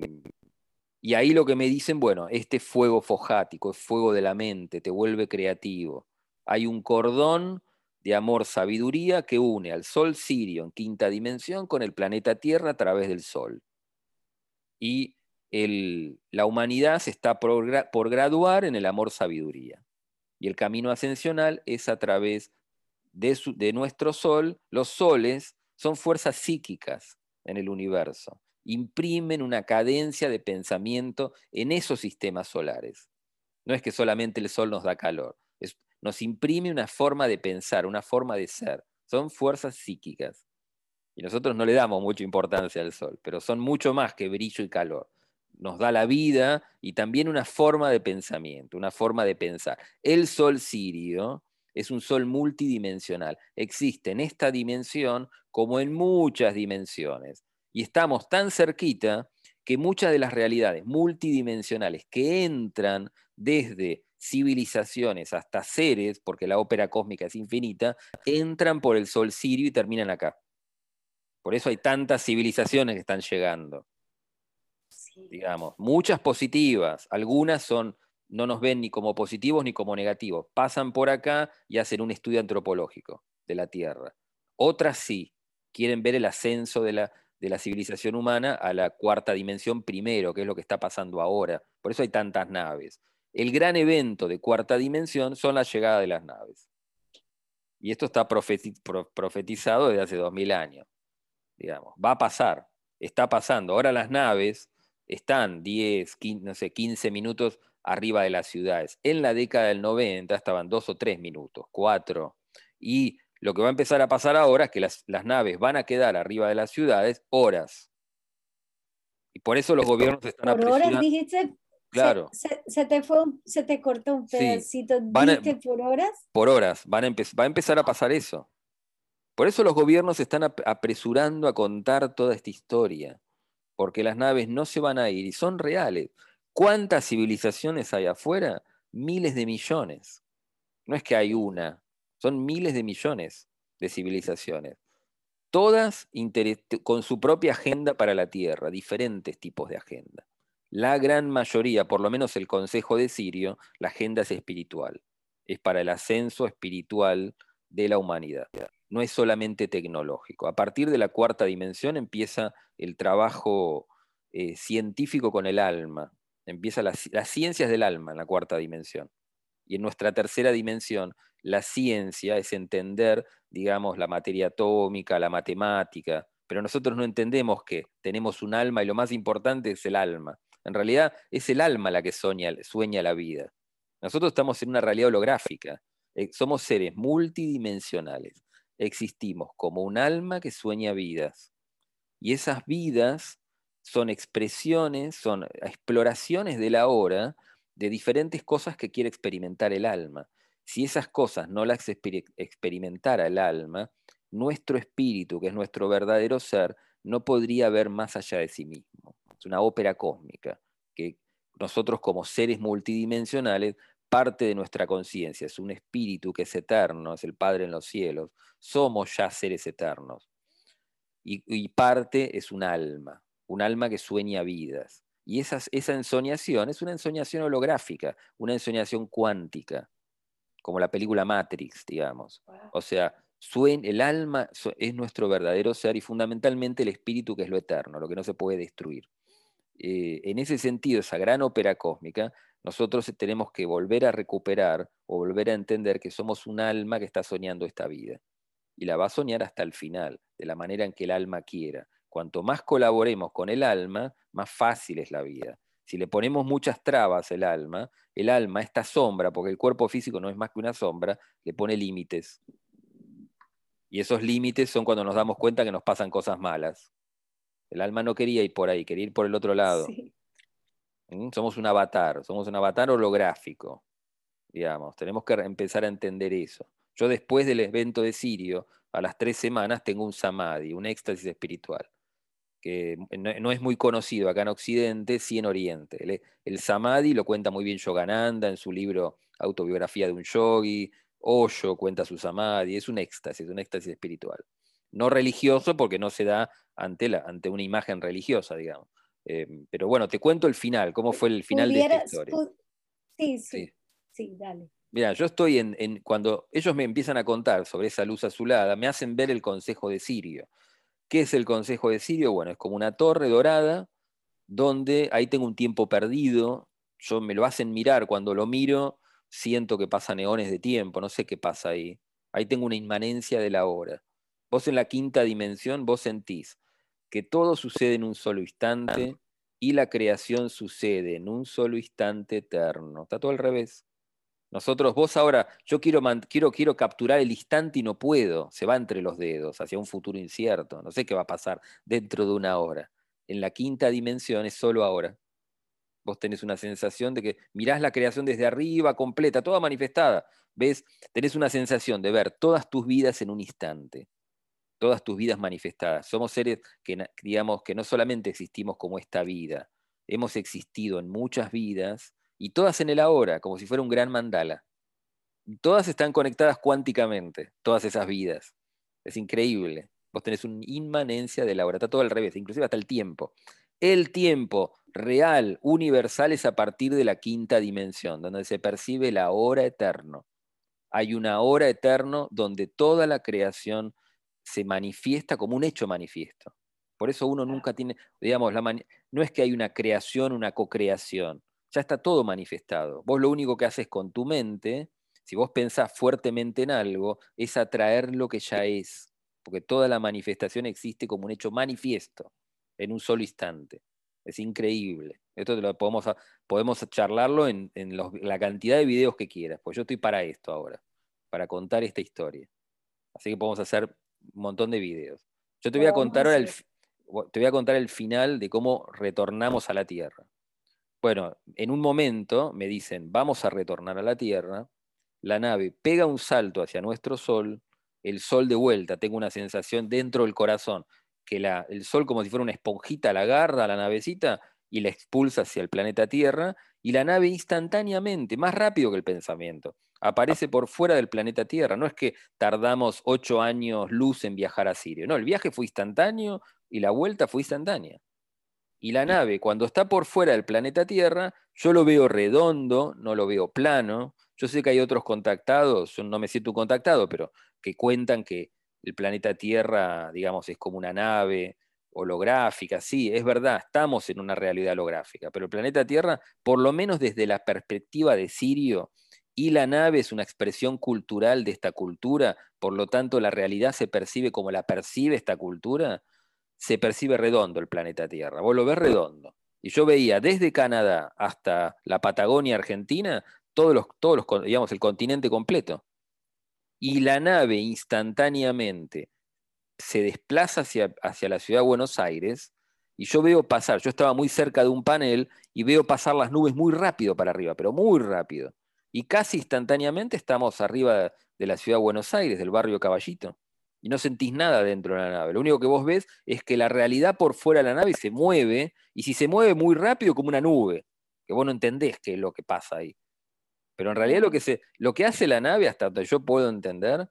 y ahí lo que me dicen, bueno, este fuego fojático, es fuego de la mente, te vuelve creativo. Hay un cordón de amor-sabiduría que une al Sol sirio en quinta dimensión con el planeta Tierra a través del Sol. Y la humanidad se está por, graduar en el amor-sabiduría. Y el camino ascensional es a través de, de nuestro Sol. Los soles son fuerzas psíquicas en el universo. Imprimen una cadencia de pensamiento en esos sistemas solares. No es que solamente el Sol nos da calor, nos imprime una forma de pensar, una forma de ser. Son fuerzas psíquicas. Y nosotros no le damos mucha importancia al sol, pero son mucho más que brillo y calor. Nos da la vida y también una forma de pensamiento, una forma de pensar. El sol sirio es un sol multidimensional. Existe en esta dimensión como en muchas dimensiones. Y estamos tan cerquita que muchas de las realidades multidimensionales que entran desde civilizaciones hasta seres, porque la ópera cósmica es infinita, entran por el sol sirio y terminan acá. Por eso hay tantas civilizaciones que están llegando. Digamos, muchas positivas, algunas son no nos ven ni como positivos ni como negativos. Pasan por acá y hacen un estudio antropológico de la Tierra. Otras sí, quieren ver el ascenso de la, de la civilización humana a la cuarta dimensión primero, que es lo que está pasando ahora. Por eso hay tantas naves el gran evento de cuarta dimensión son la llegada de las naves. Y esto está profetizado desde hace dos mil años. Digamos, va a pasar, está pasando. Ahora las naves están 10, 15, no sé, 15 minutos arriba de las ciudades. En la década del 90 estaban dos o tres minutos, cuatro. Y lo que va a empezar a pasar ahora es que las, naves van a quedar arriba de las ciudades horas. Y por eso los gobiernos están apresurando. Claro. Se, te fue, se te cortó un pedacito. ¿Viste por horas? Por horas. Van a va a empezar a pasar eso. Por eso los gobiernos están apresurando a contar toda esta historia. Porque las naves no se van a ir y son reales. ¿Cuántas civilizaciones hay afuera? Miles de millones. No es que hay una, son miles de millones de civilizaciones. Todas con su propia agenda para la Tierra, diferentes tipos de agenda. La gran mayoría, por lo menos el Consejo de Sirio, la agenda es espiritual. Es para el ascenso espiritual de la humanidad. No es solamente tecnológico. A partir de la cuarta dimensión empieza el trabajo eh, científico con el alma. Empieza las, las ciencias del alma en la cuarta dimensión. Y en nuestra tercera dimensión, la ciencia es entender, digamos, la materia atómica, la matemática, pero nosotros no entendemos que tenemos un alma y lo más importante es el alma. En realidad es el alma la que sueña, la vida. Nosotros estamos en una realidad holográfica. Eh, somos seres multidimensionales. Existimos como un alma que sueña vidas. Y esas vidas son expresiones, son exploraciones de la hora de diferentes cosas que quiere experimentar el alma. Si esas cosas no las experimentara el alma, nuestro espíritu, que es nuestro verdadero ser, no podría ver más allá de sí mismo es una ópera cósmica, que nosotros como seres multidimensionales, parte de nuestra conciencia, es un espíritu que es eterno, es el Padre en los cielos, somos ya seres eternos. Y, parte es un alma, un alma que sueña vidas. Y esa ensoñación es una ensoñación holográfica, una ensoñación cuántica, como la película Matrix, digamos. O sea, el alma es nuestro verdadero ser y fundamentalmente el espíritu que es lo eterno, lo que no se puede destruir. Eh, en ese sentido, esa gran ópera cósmica, nosotros tenemos que volver a recuperar o volver a entender que somos un alma que está soñando esta vida. Y la va a soñar hasta el final, de la manera en que el alma quiera. Cuanto más colaboremos con el alma, más fácil es la vida. Si le ponemos muchas trabas al alma, el alma, esta sombra, porque el cuerpo físico no es más que una sombra, le pone límites. Y esos límites son cuando nos damos cuenta que nos pasan cosas malas. El alma no quería ir por ahí, quería ir por el otro lado. ¿Mm? Somos un avatar, somos un avatar holográfico, digamos. Tenemos que empezar a entender eso. Yo después del evento de Sirio, a las tres semanas, tengo un samadhi, un éxtasis espiritual. Que no, es muy conocido acá en Occidente, sí en Oriente. El, Samadhi lo cuenta muy bien Yogananda en su libro Autobiografía de un Yogi, Osho cuenta su Samadhi, es un éxtasis, un éxtasis espiritual. No religioso porque no se da ante, la, ante una imagen religiosa, digamos. Eh, pero bueno, te cuento el final, cómo fue el final de esta historia. Sí, sí, sí, dale. Mira, yo estoy en, en, cuando ellos me empiezan a contar sobre esa luz azulada, me hacen ver el consejo de Sirio. ¿Qué es el Consejo de Sirio? Bueno, es como una torre dorada donde ahí tengo un tiempo perdido, yo me lo hacen mirar, cuando lo miro siento que pasan eones de tiempo, no sé qué pasa ahí. Ahí tengo una inmanencia de la hora. Vos en la quinta dimensión, vos sentís que todo sucede en un solo instante y la creación sucede en un solo instante eterno. Está todo al revés. Nosotros, vos ahora, yo quiero, quiero, quiero capturar el instante y no puedo, se va entre los dedos hacia un futuro incierto, no sé qué va a pasar dentro de una hora. En la quinta dimensión es solo ahora. Vos tenés una sensación de que mirás la creación desde arriba, completa, toda manifestada. ¿Ves? Tenés una sensación de ver todas tus vidas en un instante, todas tus vidas manifestadas. Somos seres que, digamos, que no solamente existimos como esta vida, hemos existido en muchas vidas y todas en el ahora, como si fuera un gran mandala. todas están conectadas cuánticamente, todas esas vidas. Es increíble. Vos tenés una inmanencia del ahora, está todo al revés, inclusive hasta el tiempo. El tiempo real, universal, es a partir de la quinta dimensión, donde se percibe la hora eterno. Hay una hora eterno donde toda la creación se manifiesta como un hecho manifiesto. Por eso uno nunca tiene, digamos, la no es que hay una creación, una co-creación ya está todo manifestado. Vos lo único que haces con tu mente, si vos pensás fuertemente en algo, es atraer lo que ya es, porque toda la manifestación existe como un hecho manifiesto, en un solo instante. Es increíble. Esto lo podemos, podemos charlarlo en, la cantidad de videos que quieras, pues yo estoy para esto ahora, para contar esta historia. Así que podemos hacer un montón de videos. Yo te voy a contar ahora te voy a contar el final de cómo retornamos a la Tierra. Bueno, en un momento me dicen, vamos a retornar a la Tierra, la nave pega un salto hacia nuestro Sol, el Sol de vuelta, tengo una sensación dentro del corazón, que la, el Sol como si fuera una esponjita la agarra a la navecita y la expulsa hacia el planeta Tierra, y la nave instantáneamente, más rápido que el pensamiento, aparece por fuera del planeta Tierra. No es que tardamos ocho años luz en viajar a Sirio, no, el viaje fue instantáneo y la vuelta fue instantánea. Y la nave, cuando está por fuera del planeta Tierra, yo lo veo redondo, no lo veo plano. Yo sé que hay otros contactados, yo no me siento contactado, pero que cuentan que el planeta Tierra, digamos, es como una nave holográfica. Sí, es verdad, estamos en una realidad holográfica, pero el planeta Tierra, por lo menos desde la perspectiva de Sirio, y la nave es una expresión cultural de esta cultura, por lo tanto la realidad se percibe como la percibe esta cultura, se percibe redondo el planeta Tierra. Vos lo ves redondo. Y yo veía desde Canadá hasta la Patagonia Argentina, todos los, todos los, digamos, el continente completo. Y la nave instantáneamente se desplaza hacia, hacia la ciudad de Buenos Aires y yo veo pasar, yo estaba muy cerca de un panel y veo pasar las nubes muy rápido para arriba, pero muy rápido. Y casi instantáneamente estamos arriba de la ciudad de Buenos Aires, del barrio Caballito y no sentís nada dentro de la nave. Lo único que vos ves es que la realidad por fuera de la nave se mueve, y si se mueve muy rápido como una nube, que vos no entendés qué es lo que pasa ahí. Pero en realidad lo que, se, lo que hace la nave, hasta donde yo puedo entender,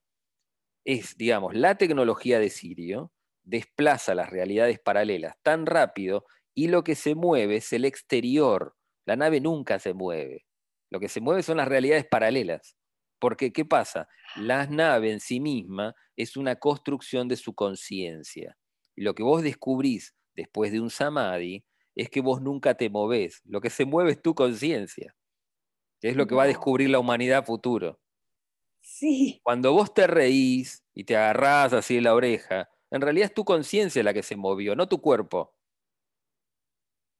es, digamos, la tecnología de Sirio desplaza las realidades paralelas tan rápido y lo que se mueve es el exterior. La nave nunca se mueve. Lo que se mueve son las realidades paralelas. Porque, ¿qué pasa? La nave en sí misma es una construcción de su conciencia. Y lo que vos descubrís después de un samadhi es que vos nunca te movés. Lo que se mueve es tu conciencia. es lo que va a descubrir la humanidad futuro. Sí. Cuando vos te reís y te agarrás así de la oreja, en realidad es tu conciencia la que se movió, no tu cuerpo.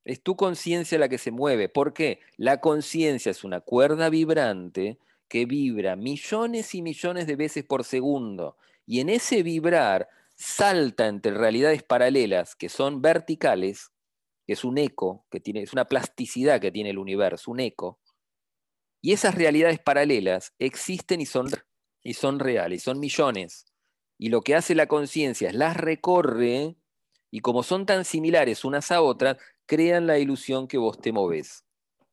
Es tu conciencia la que se mueve. ¿Por qué? La conciencia es una cuerda vibrante que vibra millones y millones de veces por segundo. Y en ese vibrar salta entre realidades paralelas que son verticales, que es un eco, que tiene, es una plasticidad que tiene el universo, un eco. Y esas realidades paralelas existen y son, y son reales, son millones. Y lo que hace la conciencia es las recorre Y como son tan similares unas a otras, crean la ilusión que vos te movés.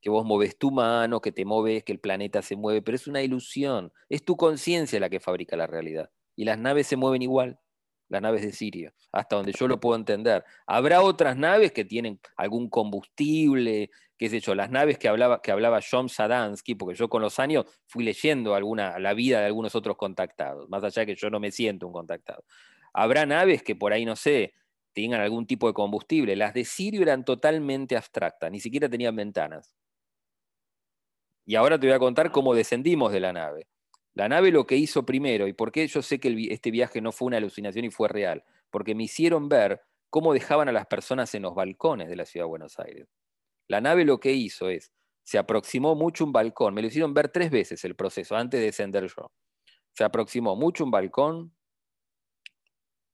Que vos moves tu mano, que te moves, que el planeta se mueve, pero es una ilusión. Es tu conciencia la que fabrica la realidad. Y las naves se mueven igual las naves de Sirio, hasta donde yo lo puedo entender. Habrá otras naves que tienen algún combustible, qué sé yo, las naves que hablaba, que hablaba John Sadansky, porque yo con los años fui leyendo alguna, la vida de algunos otros contactados, más allá que yo no me siento un contactado. Habrá naves que por ahí, no sé, tengan algún tipo de combustible. Las de Sirio eran totalmente abstractas, ni siquiera tenían ventanas. Y ahora te voy a contar cómo descendimos de la nave. La nave lo que hizo primero, y por qué yo sé que este viaje no fue una alucinación y fue real, porque me hicieron ver cómo dejaban a las personas en los balcones de la ciudad de Buenos Aires. La nave lo que hizo es, se aproximó mucho un balcón, me lo hicieron ver tres veces el proceso antes de descender yo. Se aproximó mucho un balcón,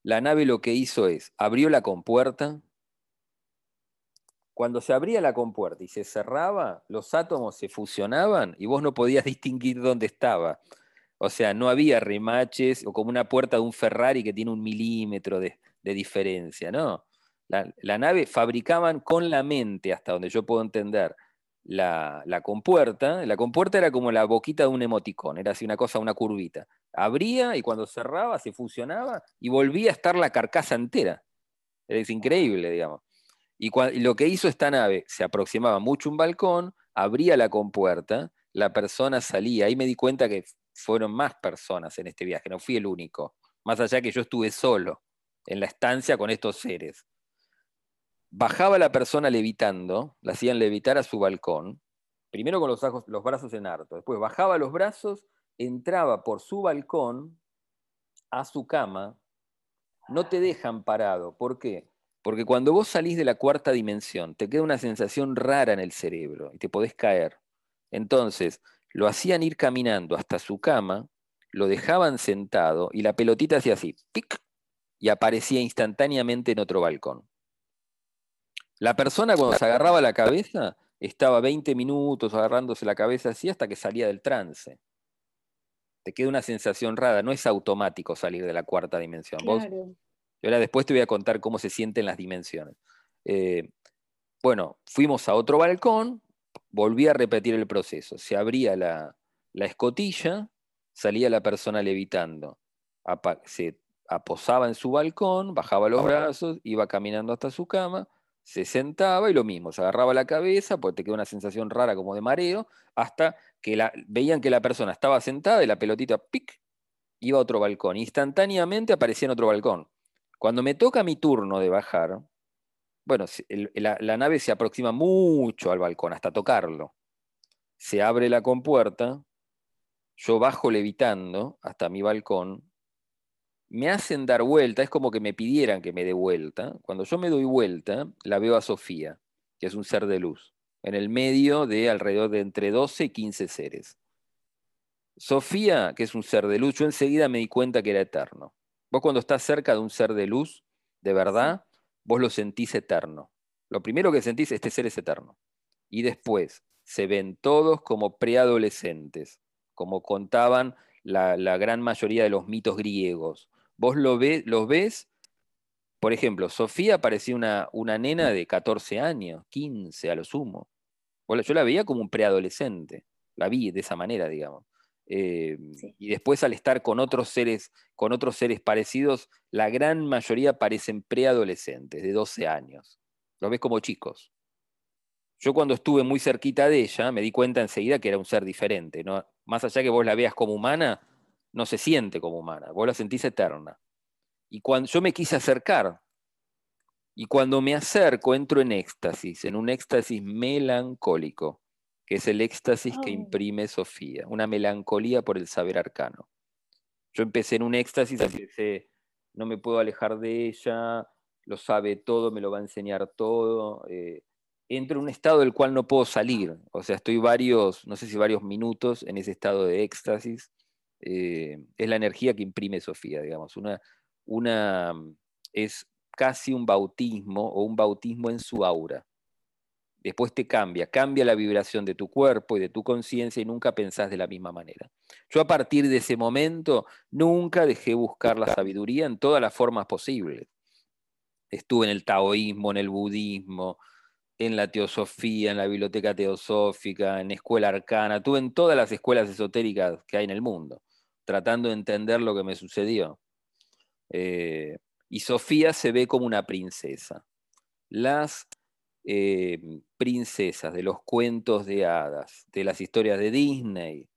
la nave lo que hizo es, abrió la compuerta, cuando se abría la compuerta y se cerraba, los átomos se fusionaban y vos no podías distinguir dónde estaba. O sea, no había remaches o como una puerta de un Ferrari que tiene un milímetro de, diferencia, ¿no? La, nave fabricaban con la mente, hasta donde yo puedo entender, la, la, compuerta. La compuerta era como la boquita de un emoticón, era así una cosa, una curvita. Abría y cuando cerraba se fusionaba y volvía a estar la carcasa entera. Es increíble, digamos. Y, y lo que hizo esta nave, se aproximaba mucho un balcón, abría la compuerta, la persona salía. Ahí me di cuenta que fueron más personas en este viaje, no fui el único. Más allá que yo estuve solo en la estancia con estos seres. Bajaba la persona levitando, la hacían levitar a su balcón, primero con los, los brazos en harto, después bajaba los brazos, entraba por su balcón a su cama, no te dejan parado. ¿Por qué? Porque cuando vos salís de la cuarta dimensión, te queda una sensación rara en el cerebro y te podés caer. Entonces, lo hacían ir caminando hasta su cama, lo dejaban sentado y la pelotita hacía así, ¡pic! y aparecía instantáneamente en otro balcón. La persona cuando se agarraba la cabeza estaba 20 minutos agarrándose la cabeza así hasta que salía del trance. Te queda una sensación rara, no es automático salir de la cuarta dimensión. Vos, y ahora después te voy a contar cómo se sienten las dimensiones. Eh, bueno, fuimos a otro balcón, volví a repetir el proceso. Se abría la, escotilla, salía la persona levitando, se aposaba en su balcón, bajaba los brazos, iba caminando hasta su cama, se sentaba y lo mismo, se agarraba la cabeza, porque te quedó una sensación rara como de mareo, hasta que la, veían que la persona estaba sentada y la pelotita, pic, iba a otro balcón. Instantáneamente aparecía en otro balcón. Cuando me toca mi turno de bajar, bueno, la, nave se aproxima mucho al balcón, hasta tocarlo. Se abre la compuerta, yo bajo levitando hasta mi balcón, me hacen dar vuelta, es como que me pidieran que me dé vuelta. Cuando yo me doy vuelta, la veo a Sofía, que es un ser de luz, en el medio de alrededor de entre 12 y 15 seres. Sofía, que es un ser de luz, yo enseguida me di cuenta que era eterno. Vos cuando estás cerca de un ser de luz, de verdad, vos lo sentís eterno. Lo primero que sentís, este ser es eterno. Y después se ven todos como preadolescentes, como contaban la, gran mayoría de los mitos griegos. Vos lo los ves, por ejemplo, Sofía parecía una, una nena de 14 años, 15 a lo sumo. Yo la veía como un preadolescente, la vi de esa manera, digamos. Eh, y después al estar con otros seres, con otros seres parecidos, la gran mayoría parecen preadolescentes, de 12 años. Lo ves como chicos. Yo cuando estuve muy cerquita de ella, me di cuenta enseguida que era un ser diferente. ¿no? Más allá que vos la veas como humana, no se siente como humana, vos la sentís eterna. Y cuando yo me quise acercar, y cuando me acerco entro en éxtasis, en un éxtasis melancólico que es el éxtasis que imprime Sofía, una melancolía por el saber arcano. Yo empecé en un éxtasis, así que no me puedo alejar de ella, lo sabe todo, me lo va a enseñar todo. Eh, entro en un estado del cual no puedo salir, o sea, estoy varios, no sé si varios minutos en ese estado de éxtasis. Eh, es la energía que imprime Sofía, digamos, una, una, es casi un bautismo o un bautismo en su aura después te cambia, cambia la vibración de tu cuerpo y de tu conciencia y nunca pensás de la misma manera. Yo a partir de ese momento nunca dejé buscar la sabiduría en todas las formas posibles. estuve en el taoísmo, en el budismo, en la teosofía, en la biblioteca teosófica, en escuela arcana, estuve en todas las escuelas esotéricas que hay en el mundo, tratando de entender lo que me sucedió. Eh, y Sofía se ve como una princesa. Las eh, princesas de los cuentos de hadas, de las historias de Disney,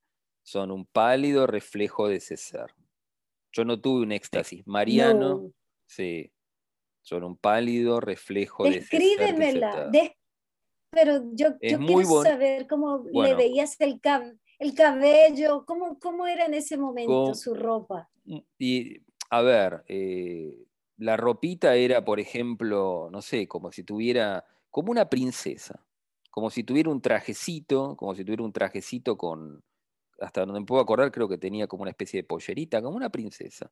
son un pálido reflejo de ese ser. Yo no tuve un éxtasis mariano, sí, son un pálido reflejo de ese ser. pero yo, yo quiero saber cómo le veías el, el cabello, cómo, cómo era en ese momento su ropa. Y, a ver, eh, la ropita era, por ejemplo, no sé, como si tuviera, como una princesa, como si tuviera un trajecito, como si tuviera un trajecito con, hasta donde me puedo acordar, creo que tenía como una especie de pollerita, como una princesa.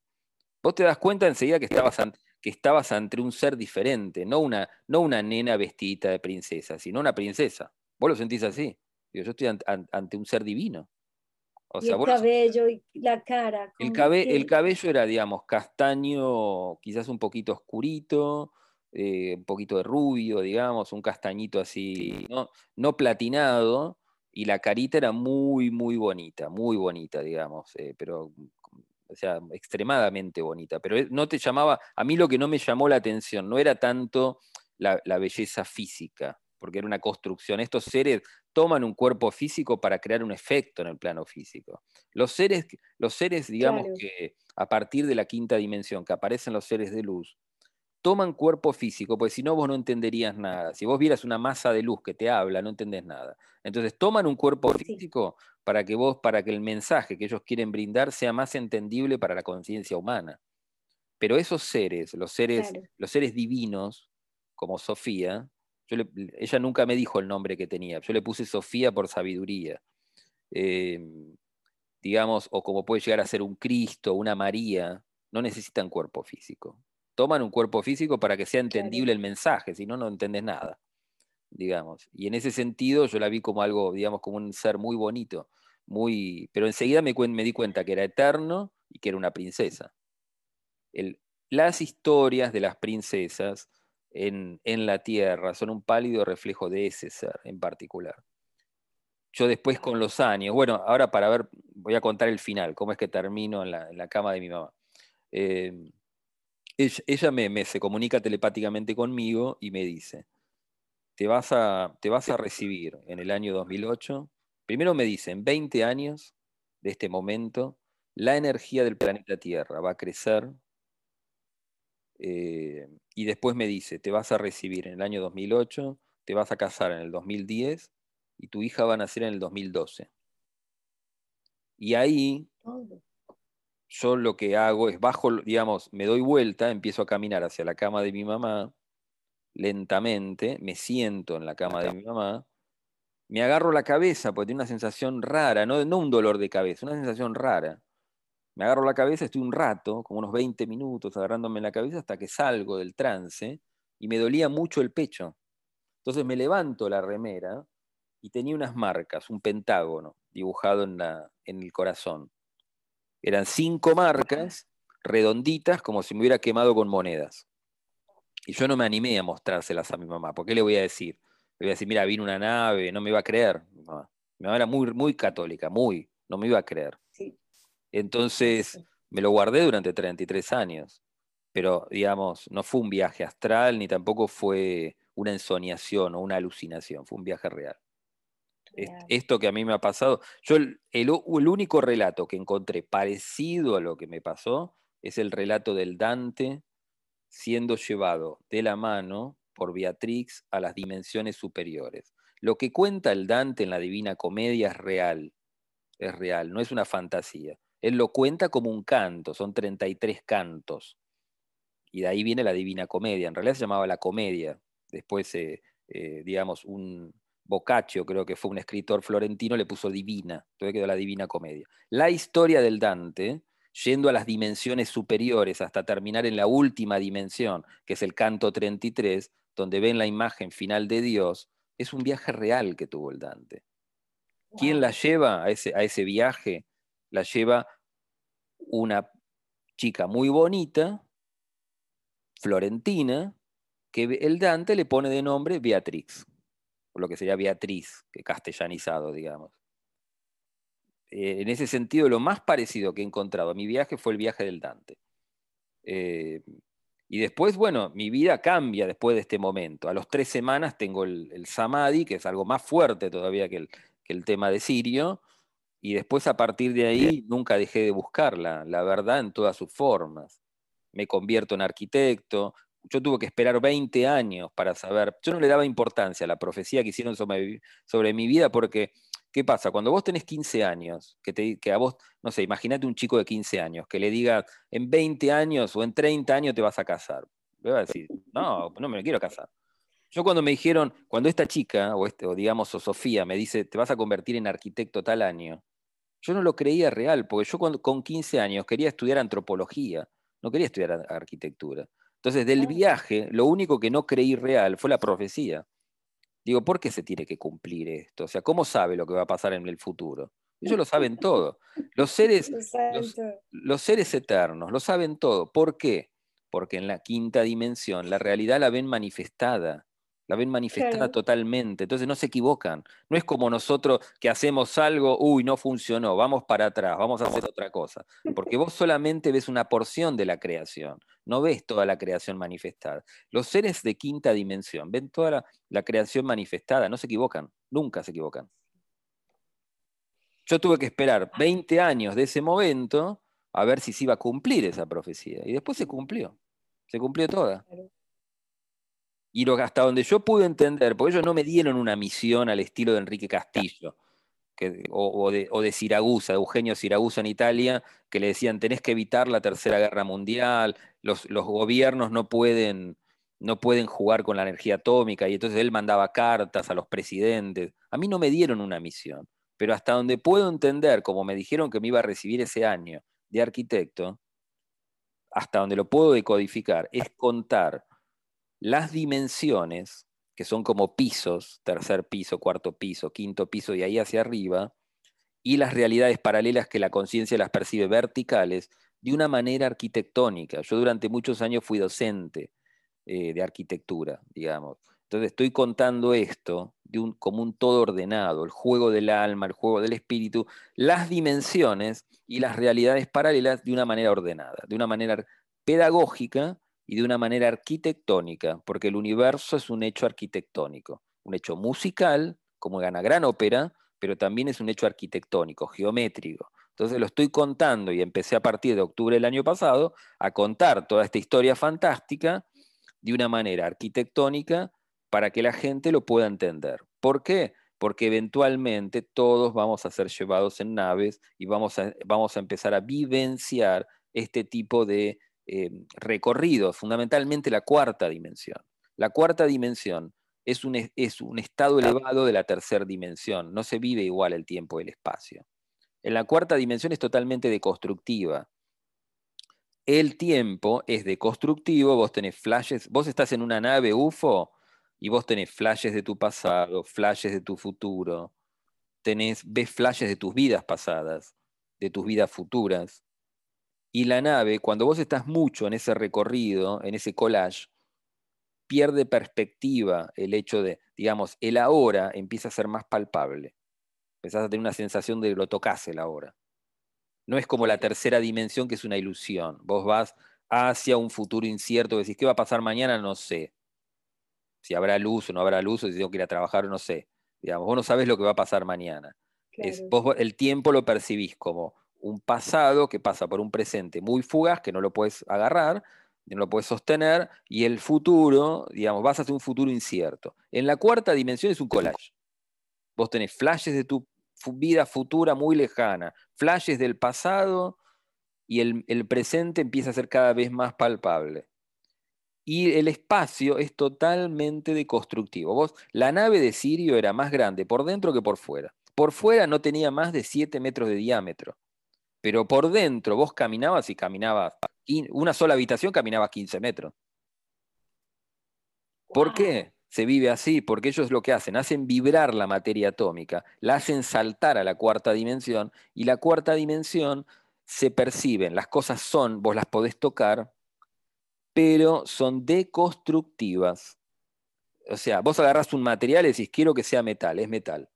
Vos te das cuenta enseguida que estabas, que estabas ante un ser diferente, no una, no una nena vestidita de princesa, sino una princesa. Vos lo sentís así. Yo estoy ante un ser divino y el cabello y la cara. El, el, cabello era, digamos, castaño, quizás un poquito oscurito, eh, un poquito de rubio, digamos, un castañito así, no, no platinado, y la carita era muy, muy bonita, muy bonita, digamos, eh, pero, o sea, extremadamente bonita. Pero no te llamaba, a mí lo que no me llamó la atención no era tanto la, la belleza física, porque era una construcción. Estos seres toman un cuerpo físico para crear un efecto en el plano físico. Los seres, los seres digamos que a partir de la quinta dimensión, que aparecen los seres de luz, toman cuerpo físico, porque si no vos no entenderías nada. Si vos vieras una masa de luz que te habla, no entendés nada. Entonces toman un cuerpo físico para que vos, para que el mensaje que ellos quieren brindar sea más entendible para la conciencia humana. Pero esos seres, los seres, los seres divinos, como Sofía, ella nunca me dijo el nombre que tenía. Yo le puse Sofía por sabiduría. Em, digamos, o como puede llegar a ser un Cristo, una María, no necesitan cuerpo físico. Toman un cuerpo físico para que sea entendible el mensaje, si no, no entendés nada. Digamos. Y en ese sentido yo la vi como algo, digamos, como un ser muy bonito, muy. Pero enseguida me, me di cuenta que era eterno y que era una princesa. las historias de las princesas en, la tierra, son un pálido reflejo de ese ser en particular. Yo después con los años, bueno, ahora para ver, voy a contar el final, cómo es que termino en la, cama de mi mamá. Eh, ella, me, se comunica telepáticamente conmigo y me dice, te vas, a, te vas a recibir en el año 2008. Primero me dice, en 20 años de este momento, la energía del planeta Tierra va a crecer eh, y después me dice, te vas a recibir en el año 2008, te vas a casar en el 2010 y tu hija va a nacer en el 2012. Y ahí yo lo que hago es bajo, digamos, me doy vuelta, empiezo a caminar hacia la cama de mi mamá, lentamente, me siento en la cama de mi mamá, me agarro la cabeza porque tiene una sensación rara, no, no un dolor de cabeza, una sensación rara me agarro la cabeza, estoy un rato, como unos 20 minutos agarrándome la cabeza hasta que salgo del trance y me dolía mucho el pecho. Entonces me levanto la remera y tenía unas marcas, un pentágono dibujado en, la, en el corazón. Eran cinco marcas redonditas como si me hubiera quemado con monedas. Y yo no me animé a mostrárselas a mi mamá. ¿Por qué le voy a decir? Le voy a decir, mira, vino una nave, no me iba a creer. Mi mamá, mi mamá era muy, muy católica, muy, no me iba a creer. Sí. Entonces me lo guardé durante 33 años, pero digamos, no fue un viaje astral ni tampoco fue una ensoñación o una alucinación, fue un viaje real. Esto que a mí me ha pasado, yo el, el, único relato que encontré parecido a lo que me pasó es el relato del Dante siendo llevado de la mano por Beatrix a las dimensiones superiores. Lo que cuenta el Dante en la Divina Comedia es real, es real, no es una fantasía. Él lo cuenta como un canto, son 33 cantos. Y de ahí viene la Divina Comedia. En realidad se llamaba la Comedia. Después, eh, eh, digamos, un Boccaccio, creo que fue un escritor florentino, le puso Divina. Entonces quedó la Divina Comedia. La historia del Dante, yendo a las dimensiones superiores hasta terminar en la última dimensión, que es el canto 33, donde ven la imagen final de Dios, es un viaje real que tuvo el Dante. ¿Quién la lleva a ese, a ese viaje? la lleva una chica muy bonita, florentina, que el Dante le pone de nombre Beatrix, o lo que sería Beatriz, que castellanizado, digamos. Eh, en ese sentido, lo más parecido que he encontrado a mi viaje fue el viaje del Dante. Eh, y después, bueno, mi vida cambia después de este momento. A los tres semanas tengo el, Samadhi, que es algo más fuerte todavía que el, que el, tema de Sirio. Y después, a partir de ahí, nunca dejé de buscar la, la verdad en todas sus formas. Me convierto en arquitecto. Yo tuve que esperar 20 años para saber. Yo no le daba importancia a la profecía que hicieron sobre, sobre mi vida porque ¿Qué pasa? Cuando vos tenés 15 años, que, te, que a vos, no sé, imagínate un chico de 15 años que le diga en 20 años o en 30 años te vas a casar. Le va a decir, no, no me quiero casar. Yo cuando me dijeron, cuando esta chica, o, este, o digamos, o Sofía, me dice, te vas a convertir en arquitecto tal año, yo no lo creía real, porque yo con 15 años quería estudiar antropología, no quería estudiar arquitectura. Entonces, del viaje, lo único que no creí real fue la profecía. Digo, ¿por qué se tiene que cumplir esto? O sea, ¿cómo sabe lo que va a pasar en el futuro? Ellos lo saben todo. Los seres, los, seres eternos lo saben todo. ¿Por qué? Porque en la quinta dimensión la realidad la ven manifestada la ven manifestada totalmente, entonces no se equivocan. No es como nosotros que hacemos algo, uy, no funcionó, vamos para atrás, vamos a hacer otra cosa. Porque vos solamente ves una porción de la creación, no ves toda la creación manifestada. Los seres de quinta dimensión ven toda la, creación manifestada, no se equivocan, nunca se equivocan. Yo tuve que esperar 20 años de ese momento a ver si se iba a cumplir esa profecía. Y después se cumplió, se cumplió toda. Y hasta donde yo pude entender, porque ellos no me dieron una misión al estilo de Enrique Castillo, o, de, de, Siragusa, de Eugenio Siragusa en Italia, que le decían, tenés que evitar la Tercera Guerra Mundial, los, gobiernos no pueden, no pueden jugar con la energía atómica, y entonces él mandaba cartas a los presidentes. A mí no me dieron una misión, pero hasta donde puedo entender, como me dijeron que me iba a recibir ese año de arquitecto, hasta donde lo puedo decodificar, es contar las dimensiones, que son como pisos, tercer piso, cuarto piso, quinto piso y ahí hacia arriba, y las realidades paralelas que la conciencia las percibe verticales, de una manera arquitectónica. Yo durante muchos años fui docente eh, de arquitectura, digamos. Entonces estoy contando esto de un, como un todo ordenado, el juego del alma, el juego del espíritu, las dimensiones y las realidades paralelas de una manera ordenada, de una manera pedagógica y de una manera arquitectónica, porque el universo es un hecho arquitectónico, un hecho musical, como gana gran ópera, pero también es un hecho arquitectónico, geométrico. Entonces lo estoy contando y empecé a partir de octubre del año pasado a contar toda esta historia fantástica de una manera arquitectónica para que la gente lo pueda entender. ¿Por qué? Porque eventualmente todos vamos a ser llevados en naves y vamos a, vamos a empezar a vivenciar este tipo de eh, recorridos, fundamentalmente la cuarta dimensión. La cuarta dimensión es un, es un estado elevado de la tercera dimensión, no se vive igual el tiempo y el espacio. En la cuarta dimensión es totalmente deconstructiva. El tiempo es deconstructivo, vos tenés flashes, vos estás en una nave UFO y vos tenés flashes de tu pasado, flashes de tu futuro, tenés, ves flashes de tus vidas pasadas, de tus vidas futuras. Y la nave, cuando vos estás mucho en ese recorrido, en ese collage, pierde perspectiva el hecho de, digamos, el ahora empieza a ser más palpable. Empezás a tener una sensación de que lo tocas el ahora. No es como la tercera dimensión que es una ilusión. Vos vas hacia un futuro incierto, decís, ¿qué va a pasar mañana? No sé. Si habrá luz o no habrá luz, o si tengo que ir a trabajar, no sé. Digamos, vos no sabés lo que va a pasar mañana. Es, vos el tiempo lo percibís como un pasado que pasa por un presente muy fugaz, que no lo puedes agarrar, no lo puedes sostener, y el futuro, digamos, vas hacia un futuro incierto. En la cuarta dimensión es un collage. Vos tenés flashes de tu vida futura muy lejana, flashes del pasado, y el, el presente empieza a ser cada vez más palpable. Y el espacio es totalmente deconstructivo. Vos, la nave de Sirio era más grande por dentro que por fuera. Por fuera no tenía más de 7 metros de diámetro pero por dentro vos caminabas y caminabas, una sola habitación caminaba 15 metros. ¿Por qué se vive así? Porque ellos lo que hacen, hacen vibrar la materia atómica, la hacen saltar a la cuarta dimensión y la cuarta dimensión se perciben, las cosas son, vos las podés tocar, pero son deconstructivas. O sea, vos agarras un material y decís, quiero que sea metal, es metal.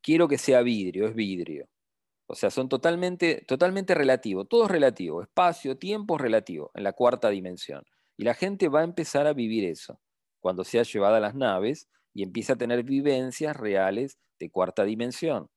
Quiero que sea vidrio, es vidrio. O sea, son totalmente, totalmente relativos, todo es relativo, espacio, tiempo es relativo, en la cuarta dimensión. Y la gente va a empezar a vivir eso cuando sea llevada a las naves y empieza a tener vivencias reales de cuarta dimensión.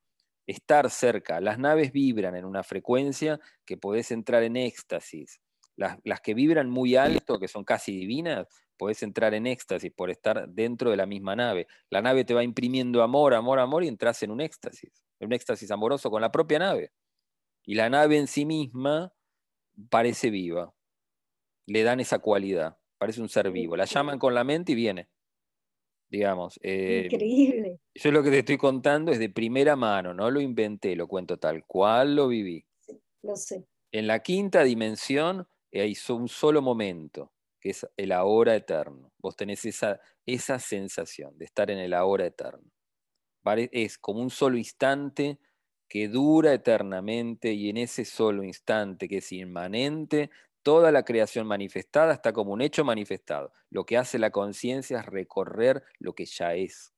Estar cerca, las naves vibran en una frecuencia que podés entrar en éxtasis. Las, las que vibran muy alto, que son casi divinas, podés entrar en éxtasis por estar dentro de la misma nave. La nave te va imprimiendo amor, amor, amor y entras en un éxtasis un éxtasis amoroso con la propia nave. Y la nave en sí misma parece viva. Le dan esa cualidad. Parece un ser vivo. La llaman con la mente y viene. Digamos. Eh, Increíble. Yo lo que te estoy contando es de primera mano, no lo inventé, lo cuento tal cual lo viví. lo sé. En la quinta dimensión hay un solo momento, que es el ahora eterno. Vos tenés esa, esa sensación de estar en el ahora eterno es como un solo instante que dura eternamente y en ese solo instante que es inmanente, toda la creación manifestada está como un hecho manifestado. Lo que hace la conciencia es recorrer lo que ya es.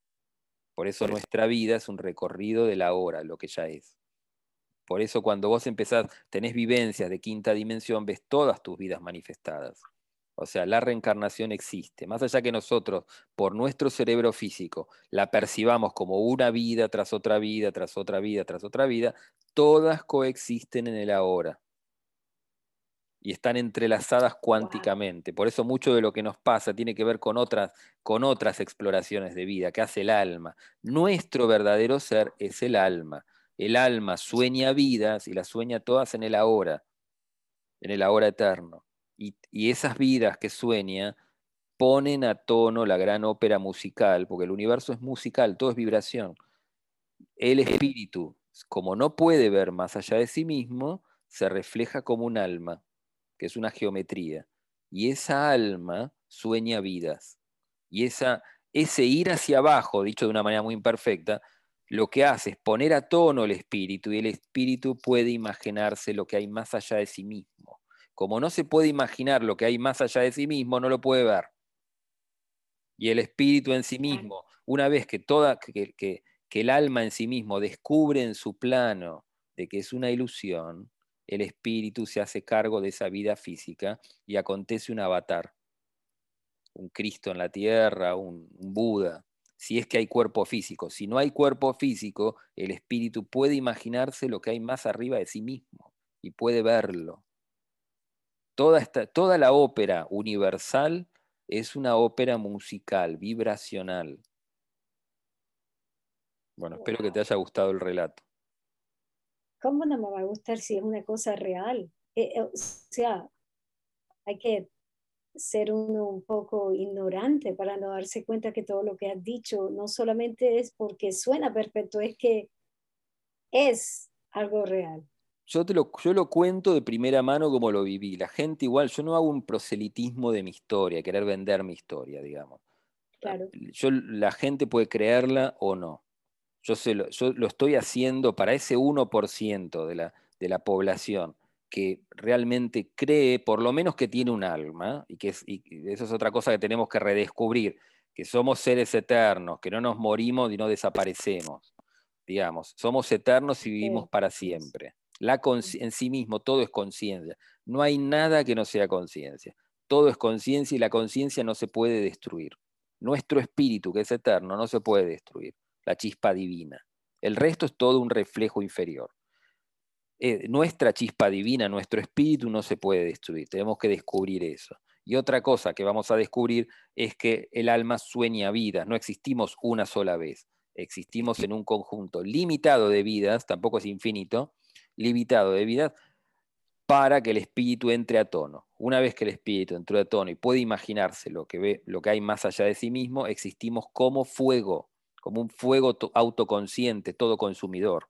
Por eso nuestra vida es un recorrido de la hora, lo que ya es. Por eso cuando vos empezás, tenés vivencias de quinta dimensión, ves todas tus vidas manifestadas. O sea, la reencarnación existe. Más allá que nosotros, por nuestro cerebro físico, la percibamos como una vida tras otra vida, tras otra vida, tras otra vida, todas coexisten en el ahora. Y están entrelazadas cuánticamente. Por eso mucho de lo que nos pasa tiene que ver con otras, con otras exploraciones de vida que hace el alma. Nuestro verdadero ser es el alma. El alma sueña vidas y las sueña todas en el ahora, en el ahora eterno y, esas vidas que sueña ponen a tono la gran ópera musical, porque el universo es musical, todo es vibración. El espíritu, como no puede ver más allá de sí mismo, se refleja como un alma, que es una geometría. Y esa alma sueña vidas. Y esa, ese ir hacia abajo, dicho de una manera muy imperfecta, lo que hace es poner a tono el espíritu y el espíritu puede imaginarse lo que hay más allá de sí mismo como no se puede imaginar lo que hay más allá de sí mismo, no lo puede ver. Y el espíritu en sí mismo, una vez que, toda, que, que, el alma en sí mismo descubre en su plano de que es una ilusión, el espíritu se hace cargo de esa vida física y acontece un avatar, un Cristo en la tierra, un, un, Buda, si es que hay cuerpo físico. Si no hay cuerpo físico, el espíritu puede imaginarse lo que hay más arriba de sí mismo y puede verlo. Toda, esta, toda la ópera universal es una ópera musical, vibracional. Bueno, espero que te haya gustado el relato. ¿Cómo no me va a gustar si es una cosa real? Eh, eh, o sea, hay que ser uno un poco ignorante para no darse cuenta que todo lo que has dicho no solamente es porque suena perfecto, es que es algo real yo, te lo, yo lo cuento de primera mano como lo viví. La gente igual, yo no hago un proselitismo de mi historia, querer vender mi historia, digamos. Claro. Yo, la gente puede creerla o no. Yo, lo, yo lo estoy haciendo para ese 1% de la, de la población que realmente cree, por lo menos que tiene un alma, y que y eso es otra cosa que tenemos que redescubrir, que somos seres eternos, que no nos morimos y no desaparecemos, digamos, somos eternos y vivimos para siempre. La en sí mismo, todo es conciencia. No hay nada que no sea conciencia. Todo es conciencia y la conciencia no se puede destruir. Nuestro espíritu, que es eterno, no se puede destruir. La chispa divina. El resto es todo un reflejo inferior. Eh, nuestra chispa divina, nuestro espíritu no se puede destruir. Tenemos que descubrir eso. Y otra cosa que vamos a descubrir es que el alma sueña vidas. No existimos una sola vez. Existimos en un conjunto limitado de vidas, tampoco es infinito, limitado de vida para que el espíritu entre a tono. Una vez que el espíritu entró a tono y puede imaginarse lo que ve, lo que hay más allá de sí mismo, existimos como fuego, como un fuego autoconsciente, todo consumidor.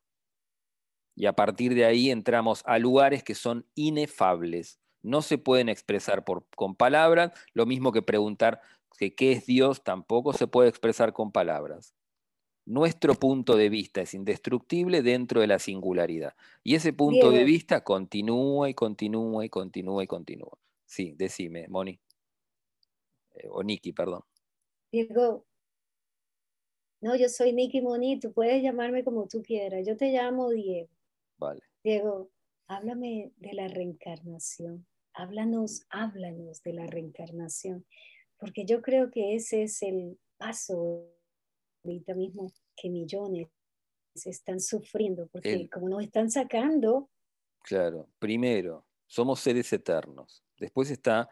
Y a partir de ahí entramos a lugares que son inefables. No se pueden expresar con palabras, lo mismo que preguntar que qué es Dios tampoco se puede expresar con palabras nuestro punto de vista es indestructible dentro de la singularidad. Y ese punto de vista continúa y continúa y continúa y continúa. Sí, decime, Moni. eh, o Nikki, perdón. Diego, no, yo soy Nikki Moni, tú puedes llamarme como tú quieras. Yo te llamo Diego. Vale. Diego, háblame de la reencarnación. Háblanos, háblanos de la reencarnación. Porque yo creo que ese es el paso ahorita mismo que millones están sufriendo, porque como nos están sacando. Claro, primero, somos seres eternos. Después está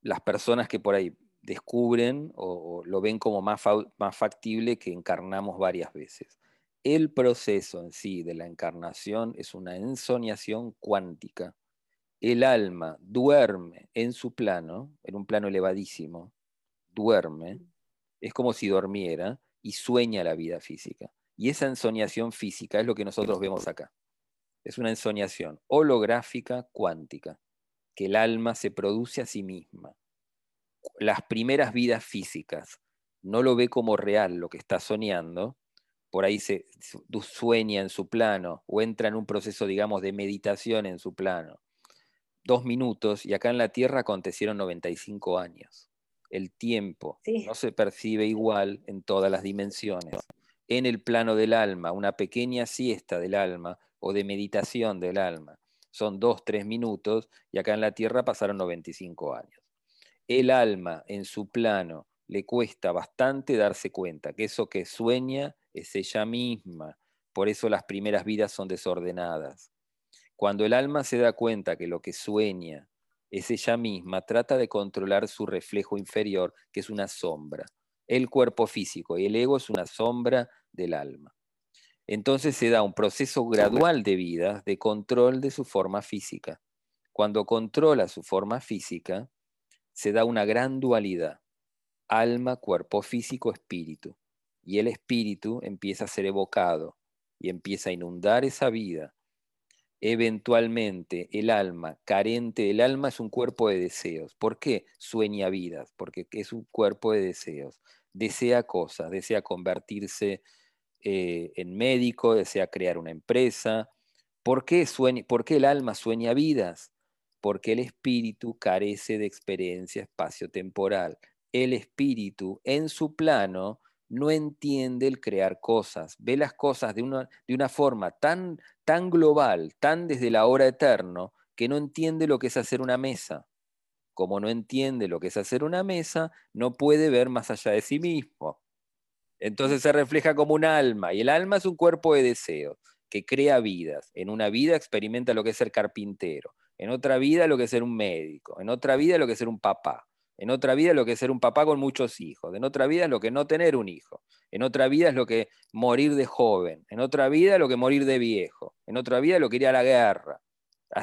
las personas que por ahí descubren o, lo ven como más, más factible que encarnamos varias veces. El proceso en sí de la encarnación es una ensoñación cuántica. El alma duerme en su plano, en un plano elevadísimo, duerme, es como si dormiera y sueña la vida física. Y esa ensoñación física es lo que nosotros vemos acá. Es una ensoñación holográfica cuántica, que el alma se produce a sí misma las primeras vidas físicas, no lo ve como real lo que está soñando, por ahí se sueña en su plano o entra en un proceso, digamos, de meditación en su plano. Dos minutos y acá en la Tierra acontecieron 95 años. El tiempo no se percibe igual en todas las dimensiones. En el plano del alma, una pequeña siesta del alma o de meditación del alma son dos, tres minutos y acá en la Tierra pasaron 95 años el alma en su plano le cuesta bastante darse cuenta que eso que sueña es ella misma. Por eso las primeras vidas son desordenadas. Cuando el alma se da cuenta que lo que sueña es ella misma, trata de controlar su reflejo inferior, que es una sombra. El cuerpo físico y el ego es una sombra del alma. Entonces se da un proceso gradual de vida de control de su forma física. Cuando controla su forma física, se da una gran dualidad, alma, cuerpo físico, espíritu. Y el espíritu empieza a ser evocado y empieza a inundar esa vida. Eventualmente el alma, carente, el alma es un cuerpo de deseos. ¿Por qué sueña vidas? Porque es un cuerpo de deseos. Desea cosas, desea convertirse eh, en médico, desea crear una empresa. ¿Por qué, ¿Por qué el alma sueña vidas? porque el espíritu carece de experiencia espacio-temporal. El espíritu en su plano no entiende el crear cosas, ve las cosas de una, de una forma tan, tan global, tan desde la hora eterno, que no entiende lo que es hacer una mesa. Como no entiende lo que es hacer una mesa, no puede ver más allá de sí mismo. Entonces se refleja como un alma, y el alma es un cuerpo de deseos que crea vidas. En una vida experimenta lo que es ser carpintero, en otra vida lo que es ser un médico, en otra vida lo que es ser un papá, en otra vida lo que es ser un papá con muchos hijos, en otra vida es lo que no tener un hijo, en otra vida es lo que morir de joven, en otra vida lo que morir de viejo, en otra vida lo que ir a la guerra,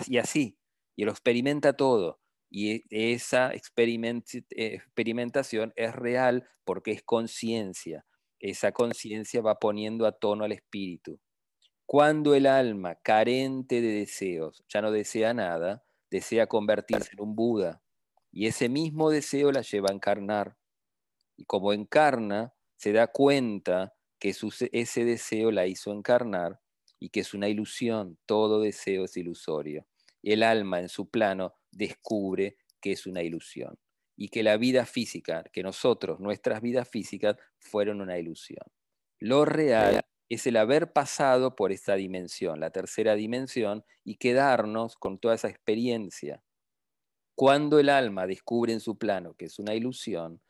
y así, y lo experimenta todo. Y esa experimentación es real porque es conciencia. Esa conciencia va poniendo a tono al espíritu. Cuando el alma, carente de deseos, ya no desea nada, desea convertirse en un Buda. Y ese mismo deseo la lleva a encarnar. Y como encarna, se da cuenta que ese deseo la hizo encarnar y que es una ilusión, todo deseo es ilusorio. El alma en su plano descubre que es una ilusión y que la vida física, que nosotros, nuestras vidas físicas, fueron una ilusión. Lo real es el haber pasado por esta dimensión, la tercera dimensión, y quedarnos con toda esa experiencia. Cuando el alma descubre en su plano que es una ilusión,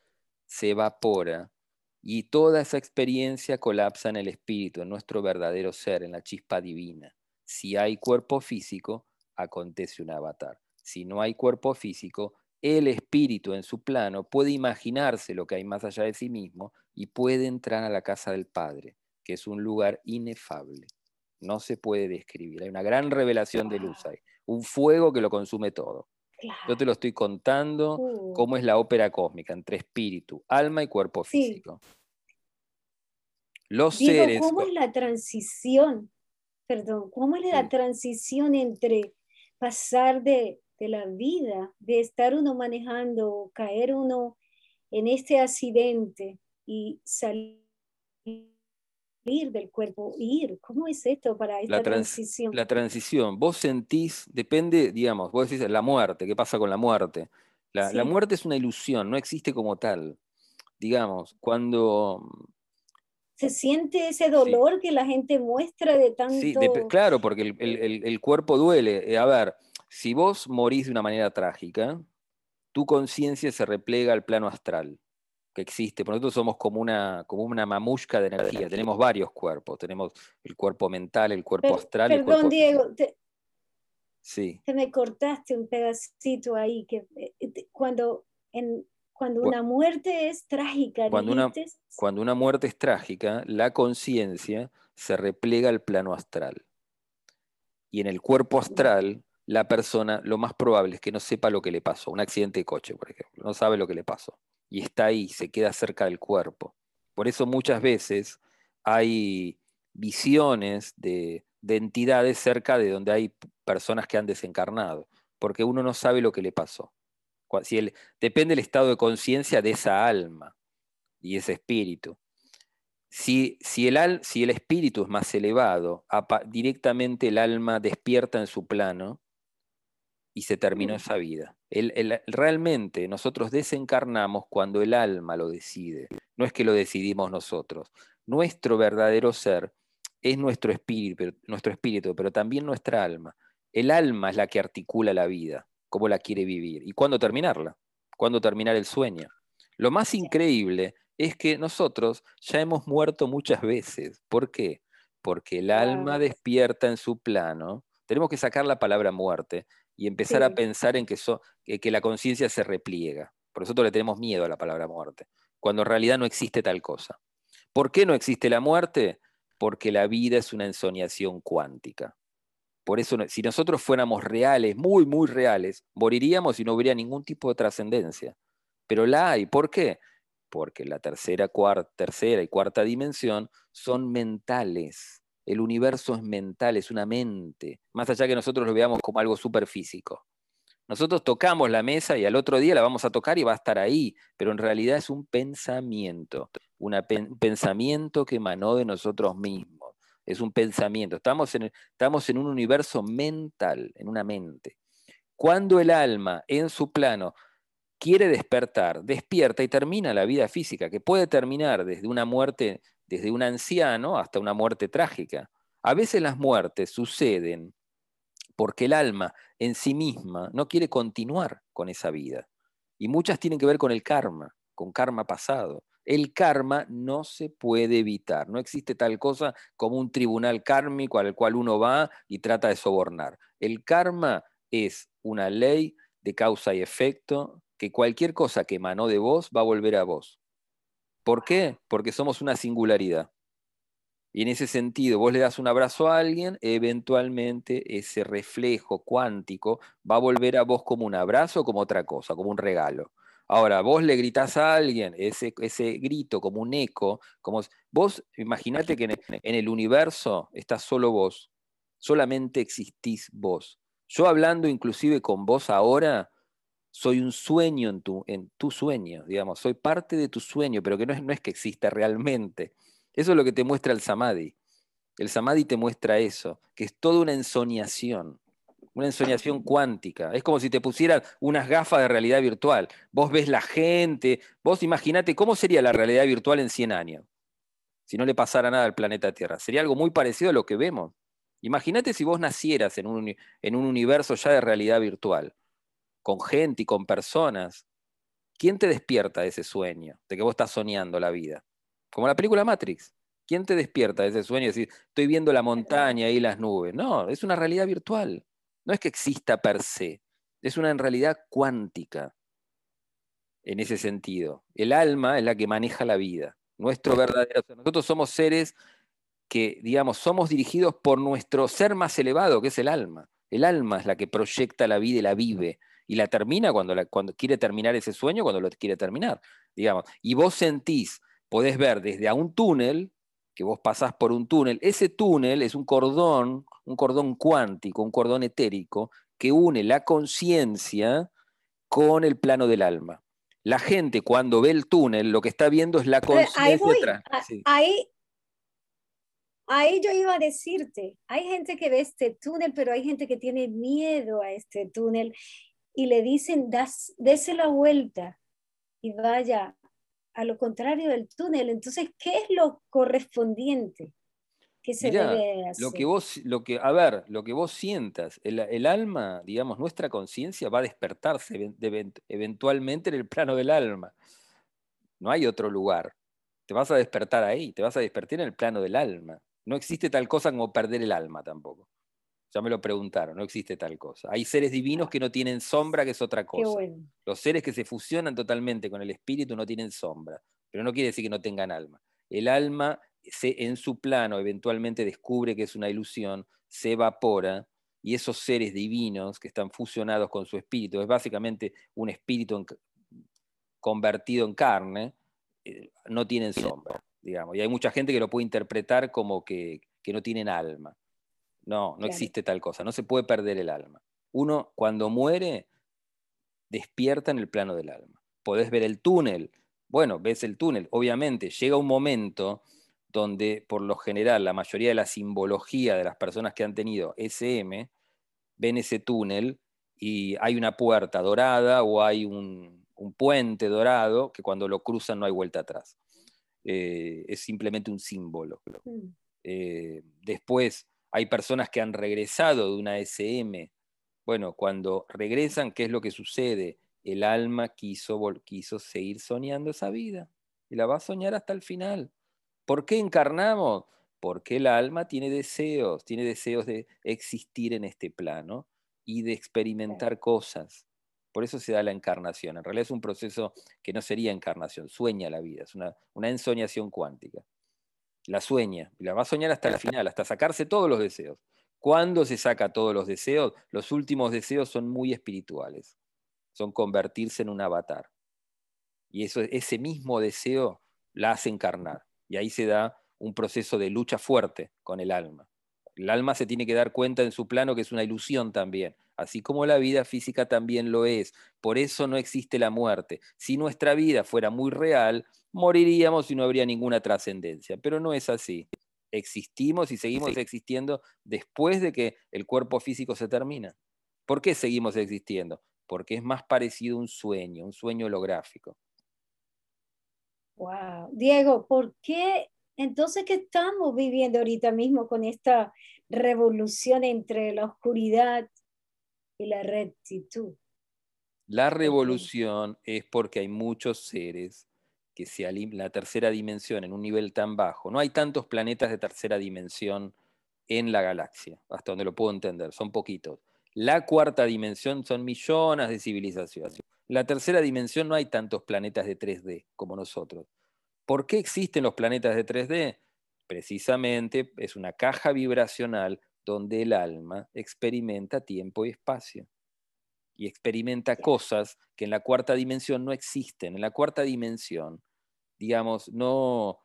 se evapora y toda esa experiencia colapsa en el espíritu, en nuestro verdadero ser, en la chispa divina. Si hay cuerpo físico, acontece un avatar. Si no hay cuerpo físico, el espíritu en su plano puede imaginarse lo que hay más allá de sí mismo y puede entrar a la casa del Padre que es un lugar inefable. No se puede describir. Hay una gran revelación de luz ahí. Un fuego que lo consume todo. Yo te lo estoy contando uh. cómo es la ópera cósmica entre espíritu, alma y cuerpo físico. Los seres. ¿Cómo es la transición? Perdón, ¿cómo es la transición entre pasar de, de la vida, de estar uno manejando, caer uno en este accidente y salir del cuerpo, ir. ¿Cómo es esto para esta transición? La transición, vos sentís, depende, digamos, vos decís la muerte, ¿qué pasa con la muerte? La, muerte es una ilusión, no existe como tal. Digamos, cuando... Se siente ese dolor que la gente muestra de tanto... Sí, claro, porque el, cuerpo duele. Eh, a ver, si vos morís de una manera trágica, tu conciencia se replega al plano astral que existe. Por nosotros somos como una, como una mamushka de energía. Tenemos varios cuerpos. Tenemos el cuerpo mental, el cuerpo astral. Perdón, Diego, Sí. Te me cortaste un pedacito ahí, que eh, cuando, en, cuando una muerte es trágica. Cuando una, cuando una muerte es trágica, la conciencia se replega al plano astral. Y en el cuerpo astral, la persona lo más probable es que no sepa lo que le pasó. Un accidente de coche, por ejemplo. No sabe lo que le pasó. Y está ahí, se queda cerca del cuerpo. Por eso muchas veces hay visiones de, de entidades cerca de donde hay personas que han desencarnado, porque uno no sabe lo que le pasó. Si depende del estado de conciencia de esa alma y ese espíritu. Si, si, el, si el espíritu es más elevado, directamente el alma despierta en su plano y se terminó esa vida. Realmente nosotros desencarnamos cuando el alma lo decide, no es que lo decidimos nosotros. Nuestro verdadero ser es nuestro espíritu, nuestro espíritu, pero también nuestra alma. El alma es la que articula la vida, cómo la quiere vivir y cuándo terminarla, cuándo terminar el sueño. Lo más increíble es que nosotros ya hemos muerto muchas veces. ¿Por qué? Porque el alma despierta en su plano. Tenemos que sacar la palabra muerte y empezar a pensar en que, que la conciencia se repliega. Por nosotros le tenemos miedo a la palabra muerte, cuando en realidad no existe tal cosa. ¿Por qué no existe la muerte? porque la vida es una ensoñación cuántica. Por eso, si nosotros fuéramos reales, muy, muy reales, moriríamos y no habría ningún tipo de trascendencia. Pero la hay. ¿Por qué? Porque la tercera, cuarta, tercera y cuarta dimensión son mentales. El universo es mental, es una mente, más allá que nosotros lo veamos como algo superfísico. Nosotros tocamos la mesa y al otro día la vamos a tocar y va a estar ahí, pero en realidad es un pensamiento, un pensamiento que emanó de nosotros mismos. Es un pensamiento. Estamos en, estamos en un universo mental, en una mente. Cuando el alma en su plano quiere despertar, despierta y termina la vida física, que puede terminar desde una muerte, desde un anciano hasta una muerte trágica. A veces las muertes suceden porque el alma en sí misma no quiere continuar con esa vida. Y muchas tienen que ver con el karma, con karma pasado. El karma no se puede evitar, no existe tal cosa como un tribunal kármico al cual uno va y trata de sobornar. El karma es una ley de causa y efecto que cualquier cosa que emanó de vos va a volver a vos. ¿Por qué? Porque somos una singularidad. Y en ese sentido, vos le das un abrazo a alguien, eventualmente ese reflejo cuántico va a volver a vos como un abrazo, como otra cosa, como un regalo. Ahora, vos le gritás a alguien, ese, ese grito como un eco, como vos imaginate que en el, universo estás solo vos, solamente existís vos. Yo hablando inclusive con vos ahora, soy un sueño en tu, en tu sueño, digamos, soy parte de tu sueño, pero que no es, no es que exista realmente eso es lo que te muestra el samadhi. El samadhi te muestra eso, que es toda una ensoñación, una ensoñación cuántica. Es como si te pusieran unas gafas de realidad virtual. Vos ves la gente, vos imaginate cómo sería la realidad virtual en 100 años, si no le pasara nada al planeta Tierra. Sería algo muy parecido a lo que vemos. Imagínate si vos nacieras en un, en un universo ya de realidad virtual, con gente y con personas. ¿Quién te despierta de ese sueño, de que vos estás soñando la vida? Como la película Matrix. ¿Quién te despierta de ese sueño y decir, estoy viendo la montaña y las nubes? No, es una realidad virtual. No es que exista per se. Es una realidad cuántica en ese sentido. El alma es la que maneja la vida. Nuestro verdadero Nosotros somos seres que, digamos, somos dirigidos por nuestro ser más elevado, que es el alma. El alma es la que proyecta la vida y la vive. Y la termina cuando, cuando quiere terminar ese sueño, cuando lo quiere terminar. Digamos. Y vos sentís podés ver desde a un túnel, que vos pasás por un túnel, ese túnel es un cordón, un cordón cuántico, un cordón etérico, que une la conciencia con el plano del alma. La gente cuando ve el túnel, lo que está viendo es la conciencia. Ahí, ahí yo iba a decirte, hay gente que ve este túnel, pero hay gente que tiene miedo a este túnel y le dicen, das, dese la vuelta y vaya a lo contrario del túnel. Entonces, ¿qué es lo correspondiente que se debe hacer? Lo que vos, lo que, a ver, lo que vos sientas, el, alma, digamos, nuestra conciencia va a despertarse eventualmente en el plano del alma. No hay otro lugar. Te vas a despertar ahí, te vas a despertar en el plano del alma. No existe tal cosa como perder el alma tampoco. Ya me lo preguntaron, no existe tal cosa. Hay seres divinos que no tienen sombra, que es otra cosa. Los seres que se fusionan totalmente con el espíritu no tienen sombra, pero no quiere decir que no tengan alma. El alma se, en su plano eventualmente descubre que es una ilusión, se evapora y esos seres divinos que están fusionados con su espíritu, es básicamente un espíritu convertido en carne, eh, no tienen sombra, digamos. Y hay mucha gente que lo puede interpretar como que no tienen alma. No, no existe tal cosa, no se puede perder el alma. Uno cuando muere despierta en el plano del alma. Podés ver el túnel, bueno, ves el túnel, obviamente llega un momento donde por lo general la mayoría de la simbología de las personas que han tenido SM ven ese túnel y hay una puerta dorada o hay un, puente dorado que cuando lo cruzan no hay vuelta atrás. Eh, es simplemente un símbolo. Mm. Eh, después hay personas que han regresado de una SM. Bueno, cuando regresan, ¿qué es lo que sucede? El alma quiso, quiso seguir soñando esa vida y la va a soñar hasta el final. ¿Por qué encarnamos? Porque el alma tiene deseos, tiene deseos de existir en este plano y de experimentar cosas. Por eso se da la encarnación. En realidad es un proceso que no sería encarnación, sueña la vida, es una, una ensoñación cuántica la sueña, la va a soñar hasta el final, hasta sacarse todos los deseos. ¿Cuándo se saca todos los deseos? Los últimos deseos son muy espirituales, son convertirse en un avatar. Y eso, ese mismo deseo la hace encarnar. Y ahí se da un proceso de lucha fuerte con el alma. El alma se tiene que dar cuenta en su plano que es una ilusión también, así como la vida física también lo es. Por eso no existe la muerte. Si nuestra vida fuera muy real, moriríamos y no habría ninguna trascendencia. Pero no es así. Existimos y seguimos existiendo después de que el cuerpo físico se termina. ¿Por qué seguimos existiendo? Porque es más parecido a un sueño, un sueño holográfico. Wow. Diego, ¿por qué entonces qué estamos viviendo ahorita mismo con esta revolución entre la oscuridad y la rectitud? La revolución es porque hay muchos seres que se la tercera dimensión en un nivel tan bajo. No hay tantos planetas de tercera dimensión en la galaxia, hasta donde lo puedo entender, son poquitos. La cuarta dimensión son millones de civilizaciones. La tercera dimensión no hay tantos planetas de 3D como nosotros. ¿Por qué existen los planetas de 3D? Precisamente es una caja vibracional donde el alma experimenta tiempo y espacio. Y experimenta cosas que en la cuarta dimensión no existen. En la cuarta dimensión digamos, no,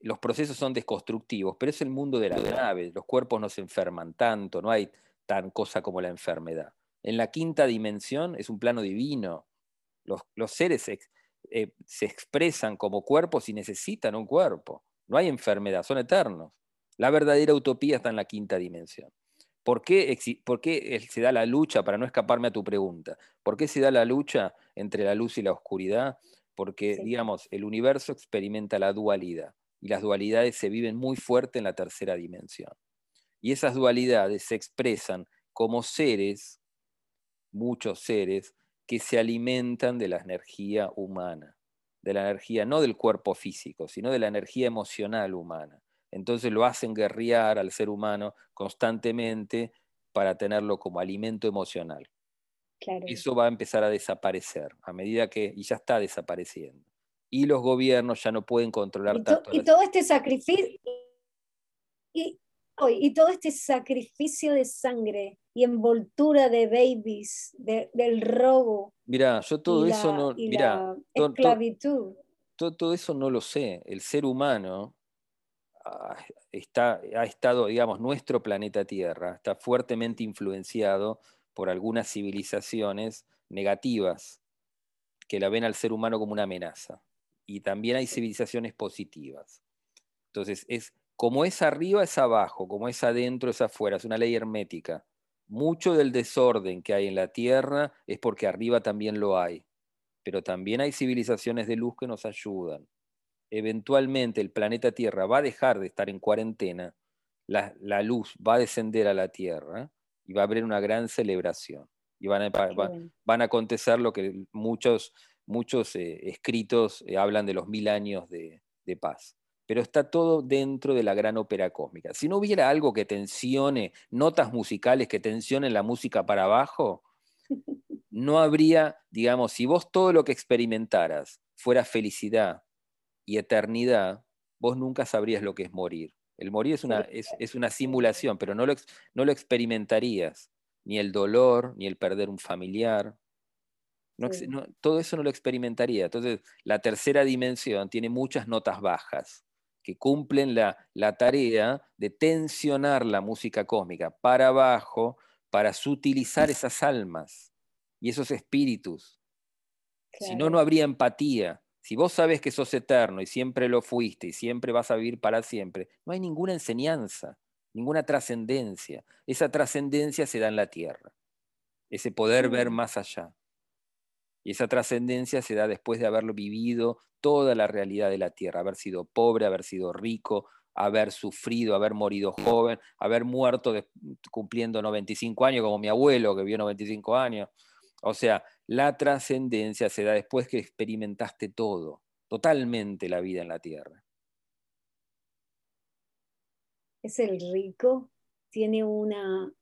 los procesos son desconstructivos, pero es el mundo de la nave, los cuerpos no se enferman tanto, no hay tan cosa como la enfermedad. En la quinta dimensión es un plano divino, los, seres eh, se expresan como cuerpos y necesitan un cuerpo, no hay enfermedad, son eternos. La verdadera utopía está en la quinta dimensión. ¿Por qué, ¿Por qué, se da la lucha, para no escaparme a tu pregunta, por qué se da la lucha entre la luz y la oscuridad? porque, digamos, el universo experimenta la dualidad y las dualidades se viven muy fuerte en la tercera dimensión. Y esas dualidades se expresan como seres, muchos seres, que se alimentan de la energía humana, de la energía no del cuerpo físico, sino de la energía emocional humana. Entonces lo hacen guerrear al ser humano constantemente para tenerlo como alimento emocional. Eso va a empezar a desaparecer a medida que, y ya está desapareciendo. Y los gobiernos ya no pueden controlar tanto. Y todo este sacrificio, y, y, todo este sacrificio de sangre y envoltura de babies, del robo. Mira, yo todo eso no. Mira, esclavitud. Todo, todo, eso no lo sé. El ser humano está, ha estado, digamos, nuestro planeta Tierra está fuertemente influenciado por algunas civilizaciones negativas que la ven al ser humano como una amenaza. Y también hay civilizaciones positivas. Entonces, es como es arriba, es abajo, como es adentro, es afuera, es una ley hermética. mucho del desorden que hay en la Tierra es porque arriba también lo hay, pero también hay civilizaciones de luz que nos ayudan. Eventualmente el planeta Tierra va a dejar de estar en cuarentena, la, luz va a descender a la Tierra y va a haber una gran celebración. Y van a, van a acontecer lo que muchos, muchos eh, escritos eh, hablan de los mil años de paz pero está todo dentro de la gran ópera cósmica. Si no hubiera algo que tensione, notas musicales que tensionen la música para abajo, no habría, digamos, si vos todo lo que experimentaras fuera felicidad y eternidad, vos nunca sabrías lo que es morir. El morir es una, es, una simulación, pero no lo, no lo experimentarías, ni el dolor, ni el perder un familiar. todo eso no lo experimentaría. Entonces, la tercera dimensión tiene muchas notas bajas que cumplen la, tarea de tensionar la música cósmica para abajo, para sutilizar esas almas y esos espíritus. Si no, no habría empatía. Si vos sabes que sos eterno y siempre lo fuiste y siempre vas a vivir para siempre, no hay ninguna enseñanza, ninguna trascendencia. Esa trascendencia se da en la tierra, ese poder ver mm. más allá. Y esa trascendencia se da después de haberlo vivido toda la realidad de la tierra, haber sido pobre, haber sido rico, haber sufrido, haber morido joven, haber muerto cumpliendo 95 años, como mi abuelo que vio 95 años. O sea, la trascendencia se da después que experimentaste todo, totalmente la vida en la tierra. Es el rico, tiene, una,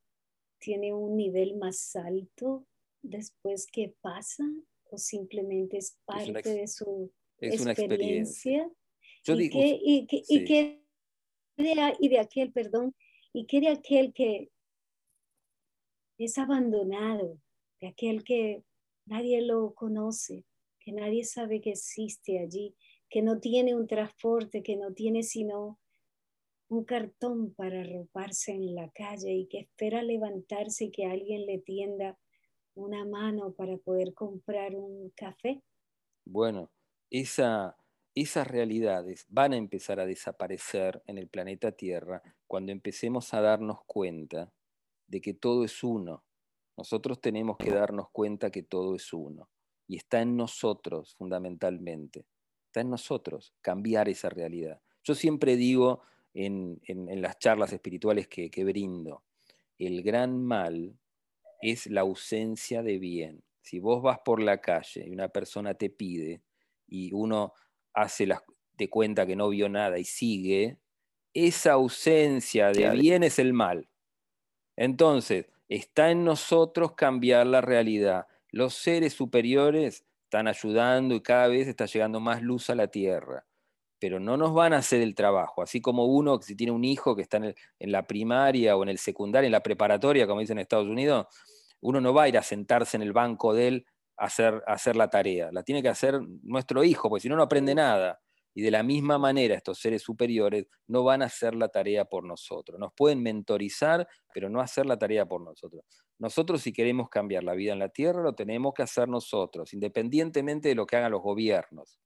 tiene un nivel más alto después que pasa o simplemente es parte de su es una experiencia. y, que, y, y, de, aquel, perdón, y que de aquel que es abandonado, de aquel que nadie lo conoce, que nadie sabe que existe allí, que no tiene un transporte, que no tiene sino un cartón para arroparse en la calle y que espera levantarse y que alguien le tienda una mano para poder comprar un café. Bueno, esa, esas realidades van a empezar a desaparecer en el planeta Tierra cuando empecemos a darnos cuenta de que todo es uno. Nosotros tenemos que darnos cuenta que todo es uno. Y está en nosotros fundamentalmente. Está en nosotros cambiar esa realidad. Yo siempre digo en, las charlas espirituales que, que brindo, el gran mal es la ausencia de bien. Si vos vas por la calle y una persona te pide, y uno hace de cuenta que no vio nada y sigue, esa ausencia de bien es el mal. Entonces, está en nosotros cambiar la realidad. Los seres superiores están ayudando y cada vez está llegando más luz a la tierra, pero no nos van a hacer el trabajo. Así como uno, si tiene un hijo que está en, la primaria o en el secundario, en la preparatoria, como dicen en Estados Unidos, uno no va a ir a sentarse en el banco de él hacer, hacer la tarea, la tiene que hacer nuestro hijo, porque si no, no aprende nada. Y de la misma manera, estos seres superiores no van a hacer la tarea por nosotros. Nos pueden mentorizar, pero no hacer la tarea por nosotros. Nosotros, si queremos cambiar la vida en la Tierra, lo tenemos que hacer nosotros, independientemente de lo que hagan los gobiernos.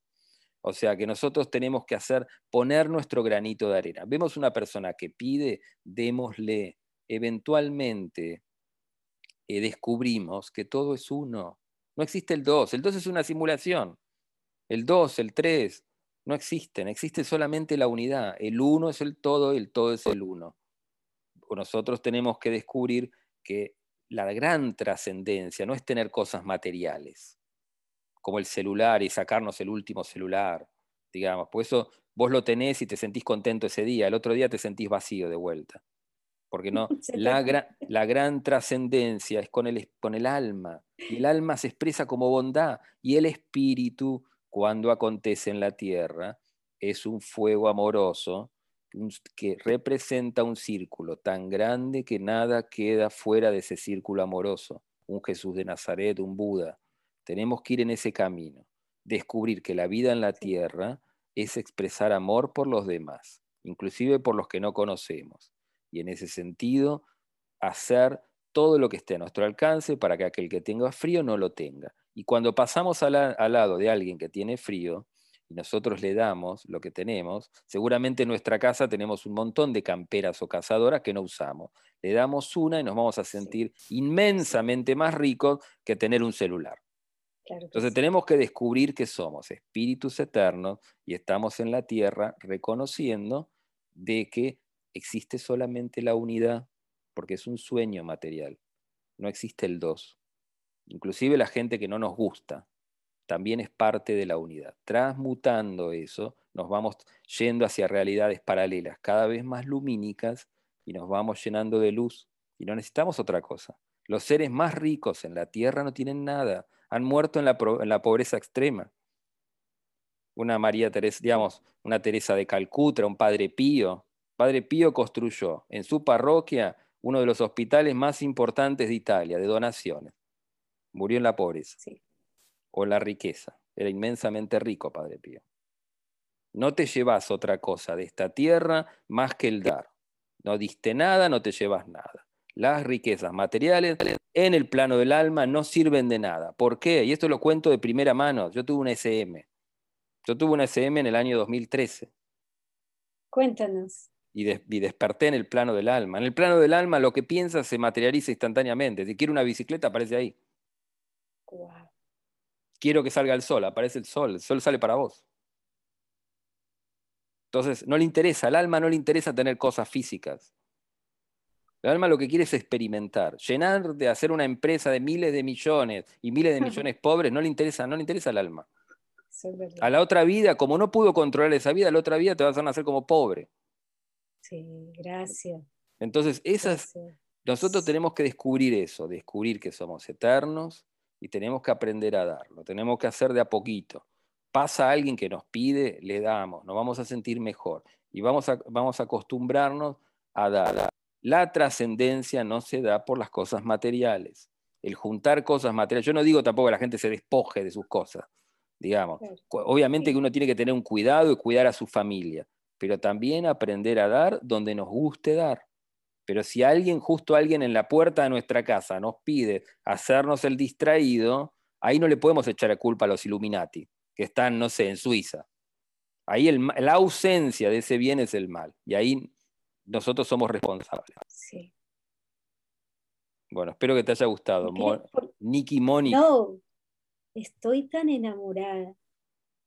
O sea que nosotros tenemos que hacer, poner nuestro granito de arena. Vemos una persona que pide, démosle. Eventualmente eh, descubrimos que todo es uno. No existe el 2. El 2 es una simulación. El 2, el 3, no existen. Existe solamente la unidad. El 1 es el todo y el todo es el 1. Nosotros tenemos que descubrir que la gran trascendencia no es tener cosas materiales, como el celular y sacarnos el último celular, digamos. Por eso vos lo tenés y te sentís contento ese día, el otro día te sentís vacío de vuelta porque no, la, gran trascendencia es con el, con el alma, y el alma se expresa como bondad, y el espíritu, cuando acontece en la tierra, es un fuego amoroso que representa un círculo tan grande que nada queda fuera de ese círculo amoroso, un Jesús de Nazaret, un Buda. Tenemos que ir en ese camino, descubrir que la vida en la tierra es expresar amor por los demás, inclusive por los que no conocemos y en ese sentido hacer todo lo que esté a nuestro alcance para que aquel que tenga frío no lo tenga. Y cuando pasamos al, lado de alguien que tiene frío, y nosotros le damos lo que tenemos, seguramente en nuestra casa tenemos un montón de camperas o cazadoras que no usamos. Le damos una y nos vamos a sentir inmensamente más ricos que tener un celular. Entonces tenemos que descubrir que somos espíritus eternos y estamos en la tierra reconociendo de que existe solamente la unidad, porque es un sueño material, no existe el dos. Inclusive la gente que no nos gusta, también es parte de la unidad. Transmutando eso, nos vamos yendo hacia realidades paralelas, cada vez más lumínicas, y nos vamos llenando de luz. Y no necesitamos otra cosa. Los seres más ricos en la tierra no tienen nada, han muerto en la, pobreza extrema. Una María Teresa, digamos, una Teresa de Calcuta, un Padre Pío. Padre Pío construyó en su parroquia uno de los hospitales más importantes de Italia, de donaciones. Murió en la pobreza. Sí o la riqueza. Era inmensamente rico, Padre Pío. No te llevas otra cosa de esta tierra más que el dar. No diste nada, no te llevas nada. Las riquezas materiales en el plano del alma no sirven de nada. ¿Por qué? Y esto lo cuento de primera mano. Yo tuve una SM. Yo tuve una SM en el año 2013. Cuéntanos. Y, desperté en el plano del alma. En el plano del alma lo que piensas se materializa instantáneamente. Si quiero una bicicleta, aparece ahí. Wow quiero que salga el sol, aparece el sol, el sol sale para vos. Entonces, no le interesa, al alma no le interesa tener cosas físicas. El alma lo que quiere es experimentar. Llenar de hacer una empresa de miles de millones y miles de millones pobres no le interesa, no le interesa al alma. A la otra vida, como no pudo controlar esa vida, a la otra vida te vas a hacer como pobre. Sí, gracias. Entonces, esas, nosotros tenemos que descubrir eso, descubrir que somos eternos, y tenemos que aprender a darlo, tenemos que hacer de a poquito. Pasa alguien que nos pide, le damos, nos vamos a sentir mejor y vamos a, vamos a acostumbrarnos a dar. La trascendencia no se da por las cosas materiales. El juntar cosas materiales, yo no digo tampoco que la gente se despoje de sus cosas, digamos. Obviamente que uno tiene que tener un cuidado y cuidar a su familia, pero también aprender a dar donde nos guste dar. Pero si alguien, justo alguien en la puerta de nuestra casa nos pide hacernos el distraído, ahí no le podemos echar la culpa a los Illuminati, que están, no sé, en Suiza. Ahí la ausencia de ese bien es el mal. Y ahí nosotros somos responsables. Sí. Bueno, espero que te haya gustado. Nikki Moni. No, estoy tan enamorada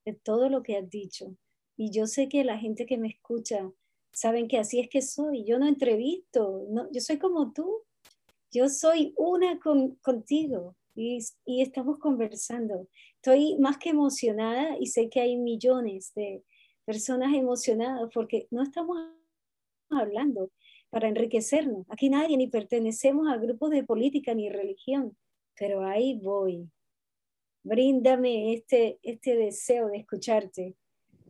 de todo lo que has dicho. Y yo sé que la gente que me escucha saben que así es que soy. Yo no entrevisto, no, yo soy como tú. Yo soy una contigo y, y estamos conversando. Estoy más que emocionada y sé que hay millones de personas emocionadas porque no estamos hablando para enriquecernos. Aquí nadie ni pertenecemos a grupos de política ni religión, pero ahí voy. Bríndame este, este deseo de escucharte,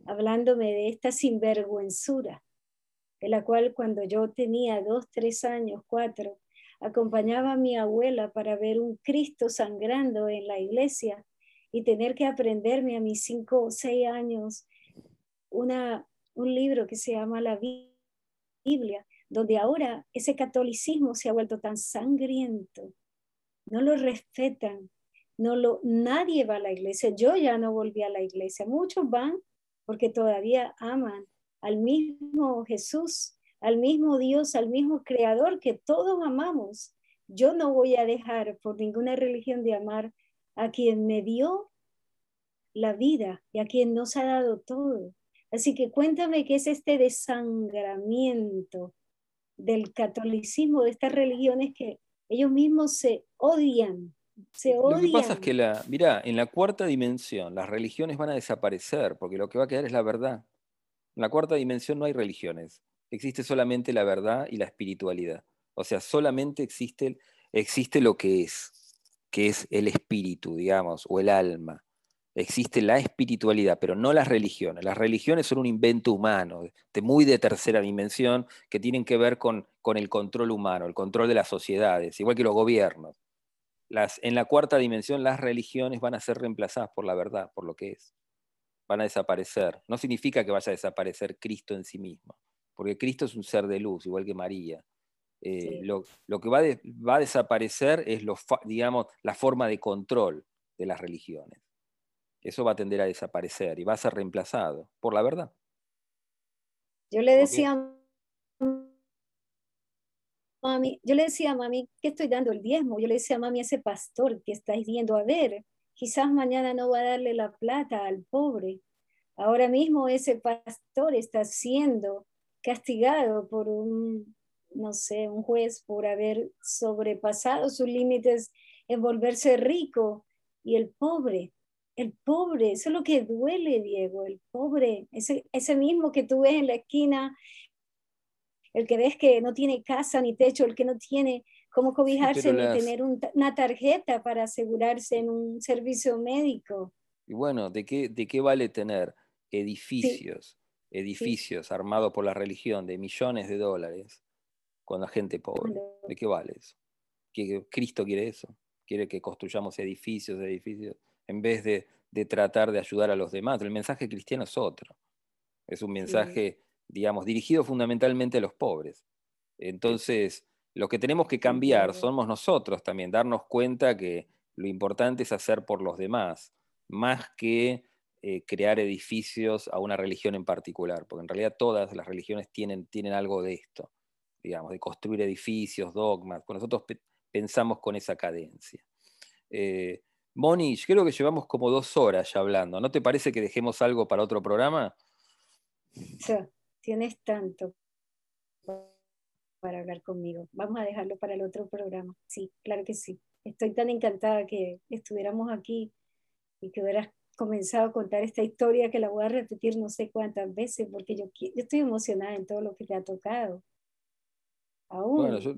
hablándome de esta sinvergüenzura en la cual cuando yo tenía dos, tres años, cuatro, acompañaba a mi abuela para ver un Cristo sangrando en la iglesia y tener que aprenderme a mis cinco o seis años una, un libro que se llama la Biblia, donde ahora ese catolicismo se ha vuelto tan sangriento, no lo respetan, no lo, nadie va a la iglesia, yo ya no volví a la iglesia, muchos van porque todavía aman al mismo Jesús, al mismo Dios, al mismo Creador que todos amamos. Yo no voy a dejar por ninguna religión de amar a quien me dio la vida y a quien nos ha dado todo. Así que cuéntame qué es este desangramiento del catolicismo, de estas religiones que ellos mismos se odian. Se odian. Lo que pasa es que, la, mira, en la cuarta dimensión las religiones van a desaparecer porque lo que va a quedar es la verdad. En la cuarta dimensión no hay religiones, existe solamente la verdad y la espiritualidad. O sea, solamente existe, lo que es, que es el espíritu, digamos, o el alma. Existe la espiritualidad, pero no las religiones. Las religiones son un invento humano, de muy de tercera dimensión, que tienen que ver con, con el control humano, el control de las sociedades, igual que los gobiernos. Las, en la cuarta dimensión las religiones van a ser reemplazadas por la verdad, por lo que es van a desaparecer. No significa que vaya a desaparecer Cristo en sí mismo, porque Cristo es un ser de luz, igual que María. Eh, lo, que va, va, a desaparecer es lo, digamos, la forma de control de las religiones. eso va a tender a desaparecer y va a ser reemplazado por la verdad. Yo le decía mami, yo le decía a mami que estoy dando el diezmo. Yo le decía a mami, ese pastor que estáis viendo, a ver, quizás mañana no va a darle la plata al pobre. Ahora mismo ese pastor está siendo castigado por un, no sé, un juez por haber sobrepasado sus límites en volverse rico. Y el pobre, el pobre, eso es lo que duele, Diego, el pobre, ese, ese mismo que tú ves en la esquina, el que ves que no tiene casa ni techo, el que no tiene cómo cobijarse ni tener una tarjeta para asegurarse en un servicio médico. Y bueno, ¿de qué, de qué vale tener edificios, edificios armados por la religión de millones de dólares con la gente pobre? ¿De qué vale eso? ¿Que Cristo quiere eso? Quiere que construyamos edificios, edificios, en vez de, tratar de ayudar a los demás. El mensaje cristiano es otro. Es un mensaje, digamos, dirigido fundamentalmente a los pobres. Entonces, lo que tenemos que cambiar somos nosotros también, darnos cuenta que lo importante es hacer por los demás, más que eh, crear edificios a una religión en particular, porque en realidad todas las religiones tienen, tienen algo de esto, digamos, de construir edificios, dogmas, pues nosotros pensamos con esa cadencia. Eh, Moni, creo que llevamos como dos horas ya hablando, ¿no te parece que dejemos algo para otro programa? Sí, tienes tanto para hablar conmigo. Vamos a dejarlo para el otro programa. Sí, claro que sí. Estoy tan encantada que estuviéramos aquí y que hubieras comenzado a contar esta historia que la voy a repetir no sé cuántas veces porque yo, yo estoy emocionada en todo lo que te ha tocado. Aún, bueno, yo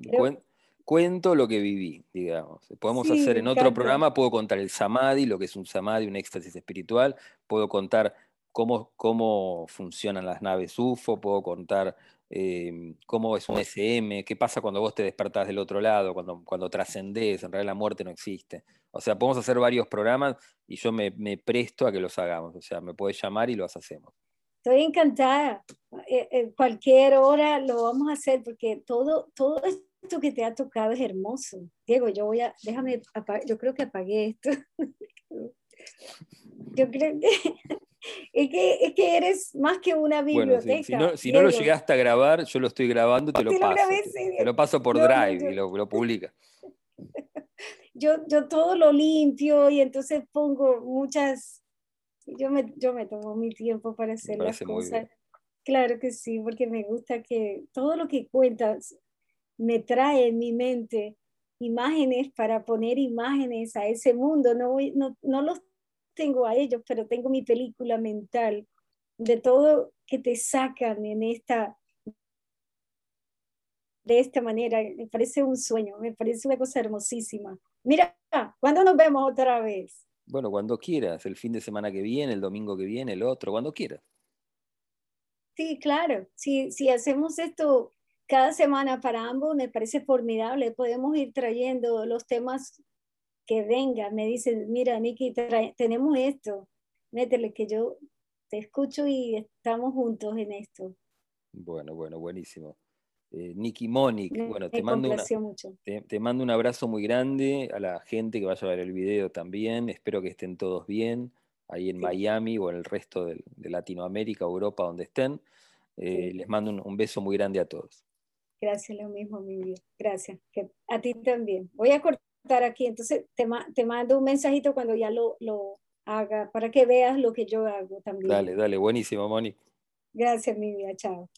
cuento lo que viví, digamos. Podemos hacer en otro programa, puedo contar el samadhi, lo que es un samadhi, un éxtasis espiritual, puedo contar cómo, cómo funcionan las naves UFO, puedo contar eh, cómo es un SM, qué pasa cuando vos te despertás del otro lado, cuando, cuando trascendés, en realidad la muerte no existe. O sea, podemos hacer varios programas y yo me, presto a que los hagamos. O sea, me puedes llamar y los hacemos. Estoy encantada. En eh, eh, cualquier hora lo vamos a hacer porque todo, todo esto que te ha tocado es hermoso. Diego, yo voy a, déjame, yo creo que apagué esto. yo creo que es que, es que eres más que una biblioteca. si, no, lo llegaste a grabar, yo lo estoy grabando, te lo paso. te, lo paso por Drive y lo, lo publica. Yo, yo todo lo limpio y entonces pongo muchas, yo me, yo me tomo mi tiempo para hacer las cosas. Claro que sí, porque me gusta que todo lo que cuentas me trae en mi mente imágenes para poner imágenes a ese mundo. No, no, no los tengo a ellos, pero tengo mi película mental de todo que te sacan en esta de esta manera, me parece un sueño, me parece una cosa hermosísima. Mira, ¿cuándo nos vemos otra vez? Bueno, cuando quieras, el fin de semana que viene, el domingo que viene, el otro, cuando quieras. Sí, claro, si, si hacemos esto cada semana para ambos, me parece formidable, podemos ir trayendo los temas que venga, me dicen, mira, Nikki, tenemos esto, métele que yo te escucho y estamos juntos en esto. Bueno, bueno, buenísimo. Eh, Nikki Monic, bueno, te mando, te, mando un abrazo muy grande a la gente que vaya a ver el video también, espero que estén todos bien, ahí en Miami o en el resto de, Latinoamérica, Europa, donde estén. Eh, les mando un, beso muy grande a todos. Gracias, lo mismo, mi vida. Gracias. Que a ti también. Voy a cortar estar aquí, entonces te, te mando un mensajito cuando ya lo, lo haga para que veas lo que yo hago también. Dale, dale, buenísimo, Moni. Gracias, mi vida, chao.